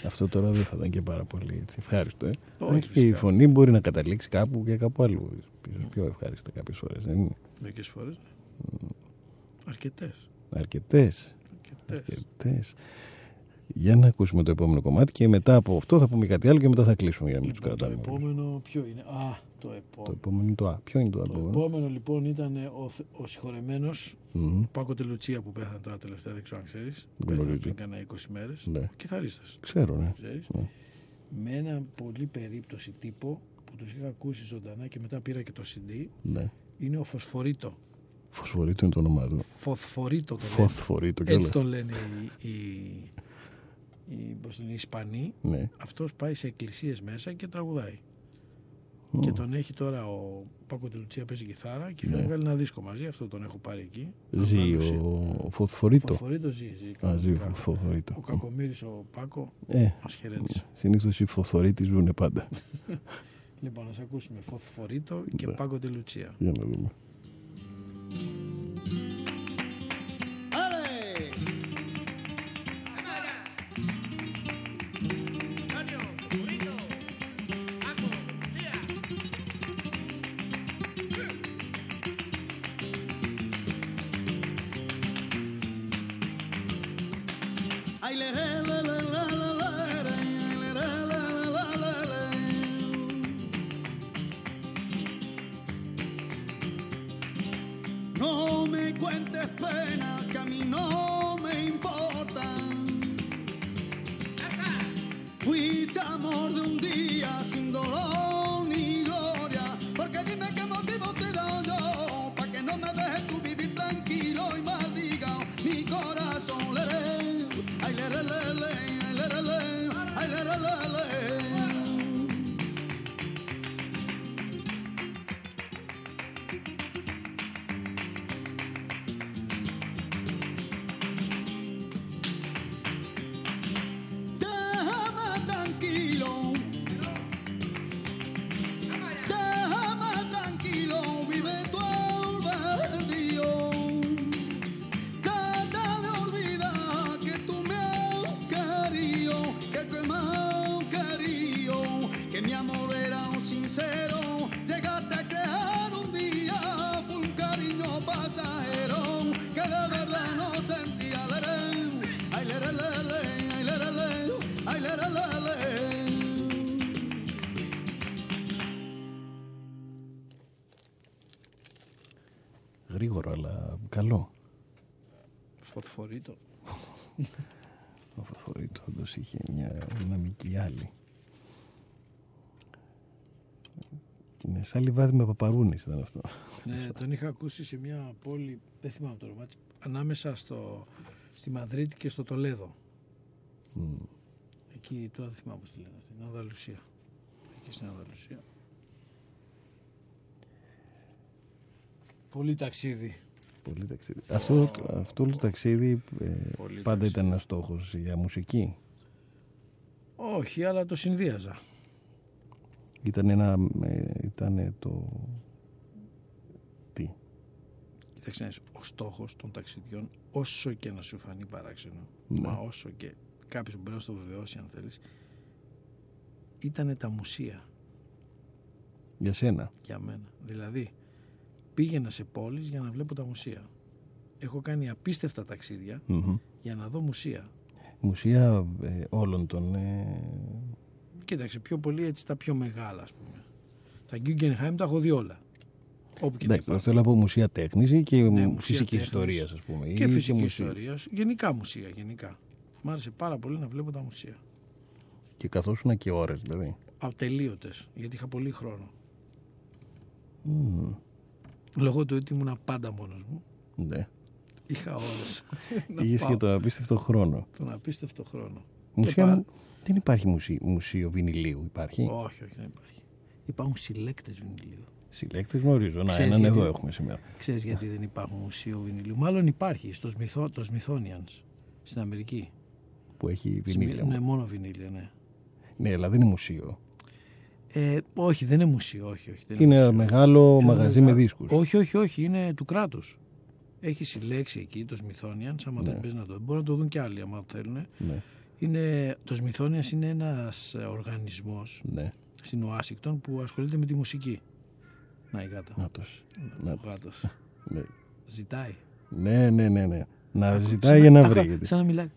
Αυτό τώρα δεν θα ήταν και πάρα πολύ έτσι, ευχάριστο. Ε. Όχι, Αν και η φυσικά. φωνή μπορεί να καταλήξει κάπου και κάπου αλλού. Ίσως πιο ευχάριστα κάποιες φορές. Δεν είναι; Μερικές φορές. ναι. Αρκετές. Αρκετές. Αρκετές. Αρκετές. Για να ακούσουμε το επόμενο κομμάτι και μετά από αυτό θα πούμε κάτι άλλο και μετά θα κλείσουμε για να μην τους Λοιπόν, το κρατάμε. επόμενο ποιο είναι; Α, το Το επόμενο. επόμενο είναι το Α. Ποιο είναι το Το επόμενο; επόμενο λοιπόν ήταν ο, Θε- ο συγχωρεμένος Μμμ. Πάκο Τελουτσία που πέθανε τώρα τελευταία, δεν ξέρω αν ξέρεις. Δεν Πέθανε γνωρίζω. πριν κάνα 20 μέρες. Ναι. Ο κιθαρίστας, Ξέρω, ναι. ξέρεις. Ναι. Με ένα πολύ περίπτωση τύπο που τους είχα ακούσει ζωντανά και μετά πήρα και το CD. ναι. Είναι ο Φωσφορίτο. Φωσφορίτο είναι το όνομά του. Φωσφορίτο το λένε. Φωσφορίτο Έτσι κιόλας. τον λένε οι, οι, οι, πώς λένε, οι Ισπανοί. Ναι. Αυτός πάει σε εκκλησίες μέσα και τραγουδάει. Μμ. Και τον έχει τώρα ο Πάκο Τελουτσία παίζει κιθάρα και είχαν Ναι. βγάλει ένα δίσκο μαζί. Αυτό τον έχω πάρει εκεί. Ζει Ανάλουση. ο Φωσφορίτο. Φωσφορίτο ζει. ζει Α, ζει ο κανονικά. Ο Φωσφορίτο. Κακομύρης ο Πάκο Ε, μας χαιρέτησε. συνήθως οι φωσφορίτοι ζουν πάντα. Λοιπόν, να ακούσουμε Φωσφορίτο και Ναι. Πάκο Τελουτσία. Για να δούμε. Ναι, σαν λιβάδι με παπαρούνις ήταν αυτό. Ναι, τον είχα ακούσει σε μια πόλη, δεν θυμάμαι το όνομα της, ανάμεσα στο, στη Μαδρίτη και στο Τολέδο. Μμ. εκεί, τώρα δεν θυμάμαι πώς τη λένε αυτή, στην Ανδαλουσία. Εκεί στην Ανδαλουσία. Πολύ ταξίδι. Πολύ ταξίδι. Αυτό, αυτό το ταξίδι ε, Πολύ πάντα ταξίδι. ήταν ένας στόχος για μουσική; Όχι, αλλά το συνδύαζα. Ήταν ένα, ε, ήταν το... Τι. Κοίταξε να δεις, ο στόχος των ταξιδιών, όσο και να σου φανεί παράξενο, Ναι. μα όσο και κάποιος μπορεί να στο βεβαιώσει αν θέλεις, ήταν τα μουσεία Για σένα. για μένα. Δηλαδή, πήγαινα σε πόλεις για να βλέπω τα μουσεία. Έχω κάνει απίστευτα ταξίδια Μμμ. για να δω μουσεία. Μουσεία ε, όλων των... Ε, Κοίταξε, πιο πολύ έτσι τα πιο μεγάλα, ας πούμε. Τα Guggenheim τα έχω δει όλα. Όπου και να εντάξει, υπάρχουν. θέλω να πω μουσεία τέχνης και Ναι, ναι, μουσεία φυσικής τέχνης. ιστορίας ας πούμε. Και ή φυσική μουσεία. ιστορία. Γενικά μουσεία, γενικά. Μ' άρεσε πάρα πολύ να βλέπω τα μουσεία. Και καθόσουν και ώρες δηλαδή. Ατελείωτες, γιατί είχα πολύ χρόνο. Μμμ. Λόγω του ότι ήμουν πάντα μόνος μου, Ναι. είχα ώρες να Είχες πάω και τον απίστευτο χρόνο. τον απίστευτο χρόνο. Μουσεία, πά- δεν υπάρχει μουσείο, μουσείο βινιλίου, υπάρχει; Όχι, όχι, δεν υπάρχει. Υπάρχουν συλλέκτες βινιλίου. Συλλέκτες γνωρίζω. Να, Ξέρεις έναν γιατί- εδώ έχουμε σήμερα. Ξέρεις γιατί δεν υπάρχουν μουσείο βινιλίου; Μάλλον υπάρχει στο Smith, το Smithsonian's στην Αμερική. Που έχει Σμι- βινίλια. Ναι, μόνο βινίλια, ναι. Ναι, αλλά δεν είναι μουσείο. Ε, όχι, δεν είναι μουσείο, όχι. όχι δεν Είναι μουσείο. μεγάλο Είναι μαγαζί μεγα- με δίσκους. Όχι, όχι, όχι, είναι του κράτους. Έχει συλλέξει εκεί το Smithsonian, άμα Ναι. δεν πες να το Μπορεί να το δουν και άλλοι, άμα θέλουν. Ναι, Είναι, τος Smithsonian είναι ένας ε, οργανισμός ναι. στην Ουάσιγκτον που ασχολείται με τη μουσική. Να η γάτα. Νάτος. Να, να- ο γάτος. Ναι. Ζητάει. ναι, ναι, ναι, ναι. Να Άκου, ζητάει σαν για να τα βρει. χα- γιατί- Σαν να μιλάει.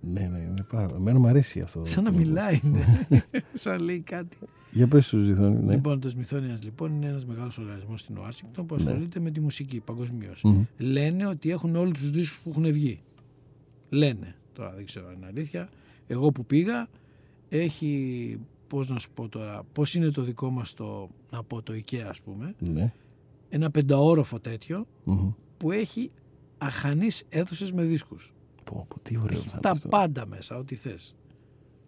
Ναι, ναι, είναι πάρα... Εμένα μου αρέσει αυτό. Σαν να το- μιλάει, ναι. σαν να λέει κάτι. Για πες σου ζηθόν. Ναι. Λοιπόν, το Smithsonian λοιπόν είναι ένας μεγάλος οργανισμός στην Ουάσιγκτον που Ναι. ασχολείται με τη μουσική παγκοσμίως. Μμμ. λένε ότι έχουν όλους τους δίσκους που έχουν βγει. Λένε. Τώρα δεν ξέρω αν είναι αλήθεια. Εγώ που πήγα έχει, πώς να σου πω τώρα, πώς είναι το δικό μας το, να πω το IKEA ας πούμε, Ναι. ένα πενταόροφο τέτοιο Μμμ. που έχει αχανείς αίθουσες με δίσκους. Πω, πω, τι ωραίο Έχει θα είναι τα αυτό. πάντα μέσα, ό,τι θες.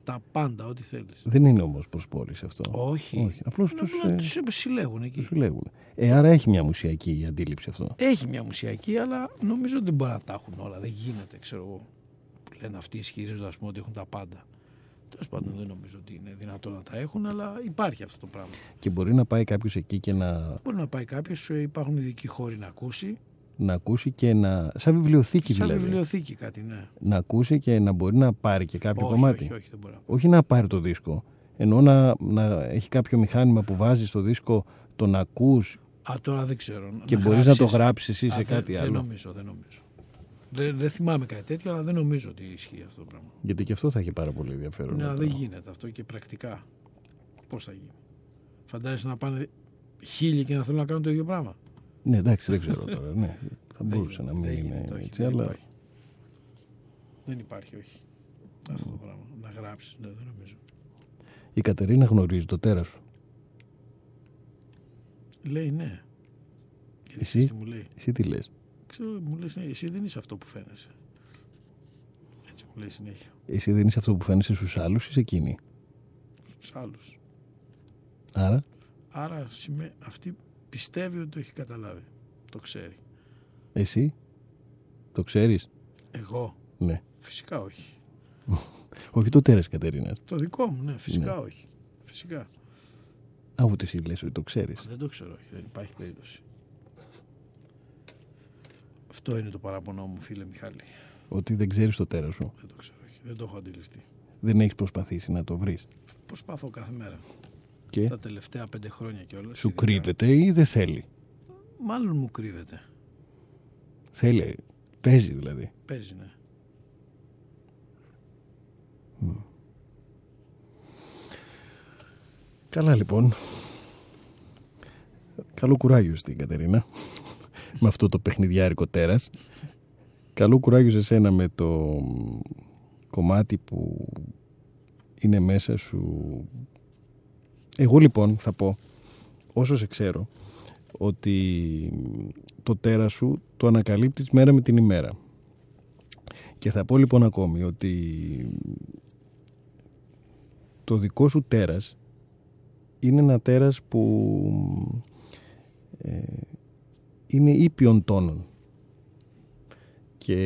Τα πάντα, ό,τι θέλεις. Δεν είναι όμως προσπόληση αυτό. Όχι. Όχι. Απλώς τους, Απλά ε, τους συλλέγουν εκεί. τους συλλέγουν. Ε, άρα έχει μια μουσιακή αντίληψη αυτό. Έχει μια μουσιακή, αλλά νομίζω ότι δεν μπορεί να τα έχουν όλα. Δεν γίνεται, ξέρω εγώ. Που λένε αυτοί ισχυρίζονται, ας πούμε, ότι έχουν τα πάντα. Τέλος πάντων, δεν νομίζω ότι είναι δυνατό να τα έχουν, αλλά υπάρχει αυτό το πράγμα. Και μπορεί να πάει κάποιος εκεί και να, Μπορεί να πάει κάποιος, υπάρχουν ειδικοί χώροι να ακούσει. Να ακούσει και να... Σαν βιβλιοθήκη Σαν δηλαδή. βιβλιοθήκη κάτι, ναι. Να ακούσει και να μπορεί να πάρει και κάποιο όχι, κομμάτι. όχι, όχι, δεν μπορεί. να- όχι να πάρει το δίσκο. Ενώ να, να έχει κάποιο μηχάνημα που βάζει στο δίσκο, τον ακούς Α, τώρα δεν ξέρω. και μπορείς να το γράψεις. γράψεις εσύ Α, σε δεν- κάτι Δεν άλλο. νομίζω, δεν νομίζω. Δεν, δεν θυμάμαι κάτι τέτοιο, αλλά δεν νομίζω ότι ισχύει αυτό το πράγμα. Γιατί και αυτό θα έχει πάρα πολύ ενδιαφέρον. Ναι, να αλλά το- δεν γίνεται αυτό και πρακτικά. Πώς θα γίνει. Φαντάζεσαι να πάνε χίλιοι και να θέλουν να κάνουν το ίδιο πράγμα. Ναι, εντάξει, δεν ξέρω τώρα. Ναι, θα Δεν μπορούσε να γίνεται, μην δεν είναι γίνεται, όχι, έτσι, δεν αλλά υπάρχει. Δεν υπάρχει, όχι. Αυτό το πράγμα. Να γράψεις, ναι, δεν νομίζω. η Κατερίνα γνωρίζει το τέρας σου. Λέει ναι. Και Εσύ; ξέρεις τι μου λέει; Εσύ τι λες; Ξέρω, μου λέει ναι, εσύ δεν είσαι αυτό που φαίνεσαι. Έτσι μου λέει συνέχεια. Εσύ δεν είσαι αυτό που φαίνεσαι στους άλλους, είσαι εκείνη. Στους άλλους. Άρα, Άρα σημαίνει, αυτή πιστεύει ότι το έχει καταλάβει. Το ξέρει. εσύ; Το ξέρεις; Εγώ; Ναι. φυσικά όχι. Όχι το τέρας Κατερίνας. Το δικό μου, ναι, φυσικά όχι. Φυσικά. Α, ούτε εσύ λες ότι το ξέρεις. Δεν το ξέρω, όχι. Δεν υπάρχει περίπτωση. Αυτό είναι το παράπονό μου, φίλε Μιχάλη. Ότι δεν ξέρεις το τέρα σου. Δεν το ξέρω, όχι. Δεν το έχω αντιληφθεί. Δεν έχεις προσπαθήσει να το βρεις. Προσπαθώ κάθε μέρα. Και Τα τελευταία πέντε χρόνια κιόλας. σου κρύβεται ή δεν θέλει; Μάλλον μου κρύβεται. Θέλει. Παίζει δηλαδή. Παίζει, ναι. Καλά λοιπόν. Καλό κουράγιο στην Κατερίνα. με αυτό το παιχνιδιάρικο τέρας. Καλό κουράγιο σε σένα με το κομμάτι που είναι μέσα σου. Εγώ λοιπόν θα πω, όσο σε ξέρω, ότι το τέρας σου το ανακαλύπτεις μέρα με την ημέρα. Και θα πω λοιπόν ακόμη ότι το δικό σου τέρας είναι ένα τέρας που ε, είναι ήπιον τόνων και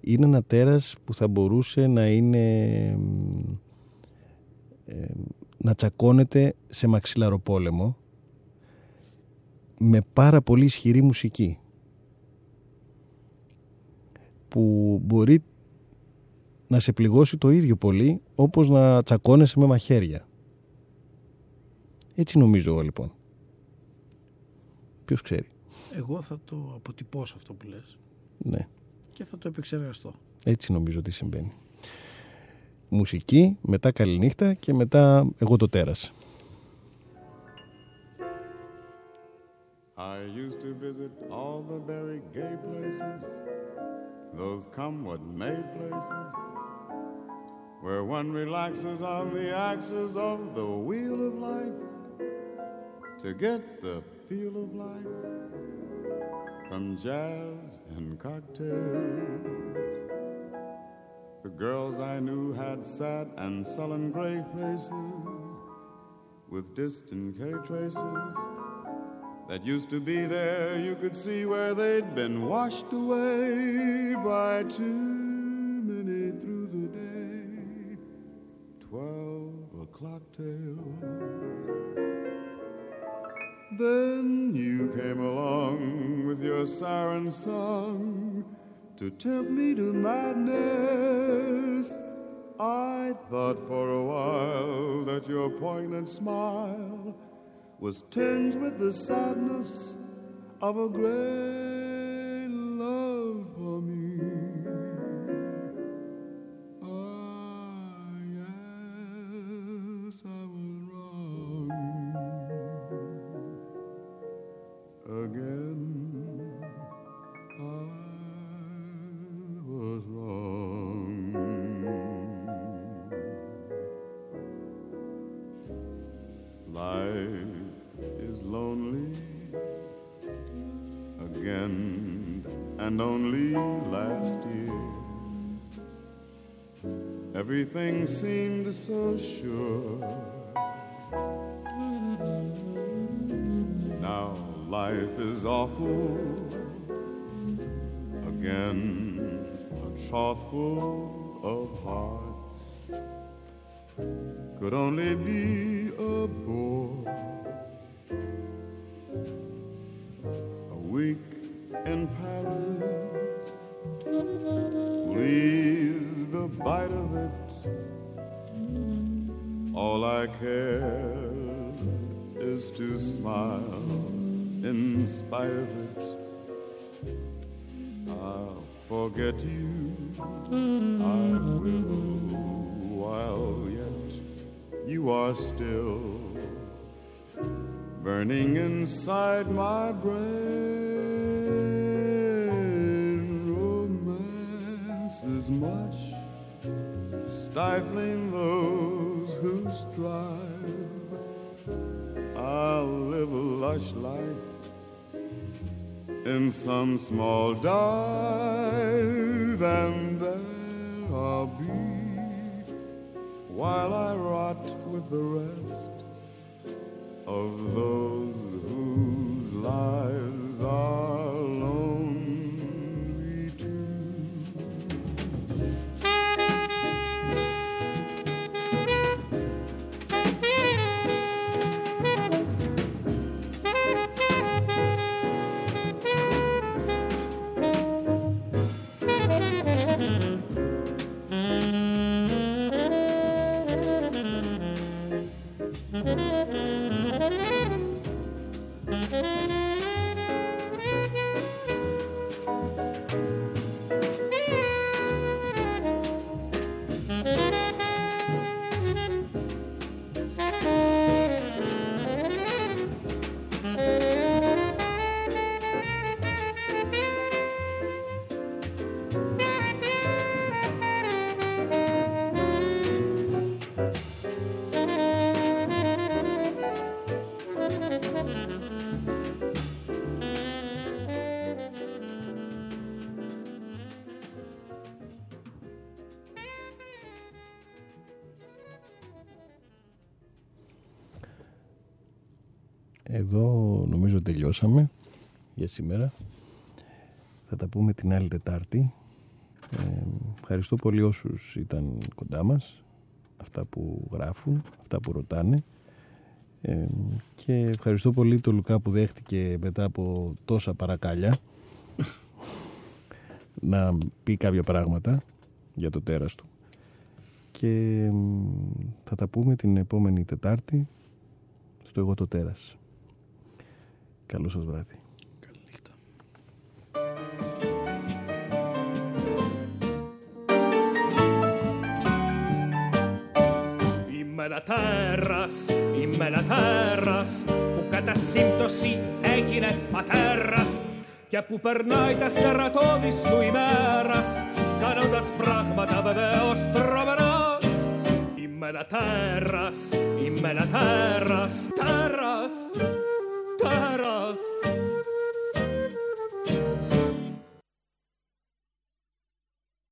είναι ένα τέρας που θα μπορούσε να είναι ε, να τσακώνεται σε μαξιλαροπόλεμο με πάρα πολύ ισχυρή μουσική που μπορεί να σε πληγώσει το ίδιο πολύ όπως να τσακώνεσαι με μαχαίρια. Έτσι νομίζω εγώ λοιπόν. Ποιος ξέρει. Εγώ θα το αποτυπώσω αυτό που λες Ναι, και θα το επεξεργαστώ. έτσι νομίζω ότι συμβαίνει. Μουσική, μετά καληνύχτα και μετά εγώ το τέρας. I used to visit all the very gay places, those come what may places, where one relaxes on the axis of the wheel of life to get the feel of life from jazz and cocktails. The girls I knew had sad and sullen gray faces with distant K traces that used to be there. You could see where they'd been washed away by too many through the day. Twelve o'clock tales. Then you came along with your siren song to tempt me to madness. I thought for a while that your poignant smile was tinged with the sadness of a great Seemed so sure. Now life is awful again, a trough of hearts could only be smile in spite of it. I'll forget you, I will, while yet you are still burning inside my brain. Romance is much stifling those who strive. I'll live a lush life in some small dive, and there I'll be while I rot with the rest of those whose lives are εδώ νομίζω τελειώσαμε για σήμερα. Θα τα πούμε την άλλη Τετάρτη. Ε, ευχαριστώ πολύ όσους ήταν κοντά μας, αυτά που γράφουν, αυτά που ρωτάνε. Ε, και ευχαριστώ πολύ τον Λουκά που δέχτηκε μετά από τόσα παρακάλια να πει κάποια πράγματα για το τέρας του και θα τα πούμε την επόμενη Τετάρτη στο Εγώ το Τέρας. Καλό σας βράδυ. Είμαι ένα τέρας, είμαι ένα τέρας που κατά σύμπτωση έγινε πατέρας και που περνάει τα στερατώδης του ημέρας κάνοντας πράγματα βεβαίως τρομερά. Είμαι ένα τέρας, είμαι ένα τέρας, τέρας caras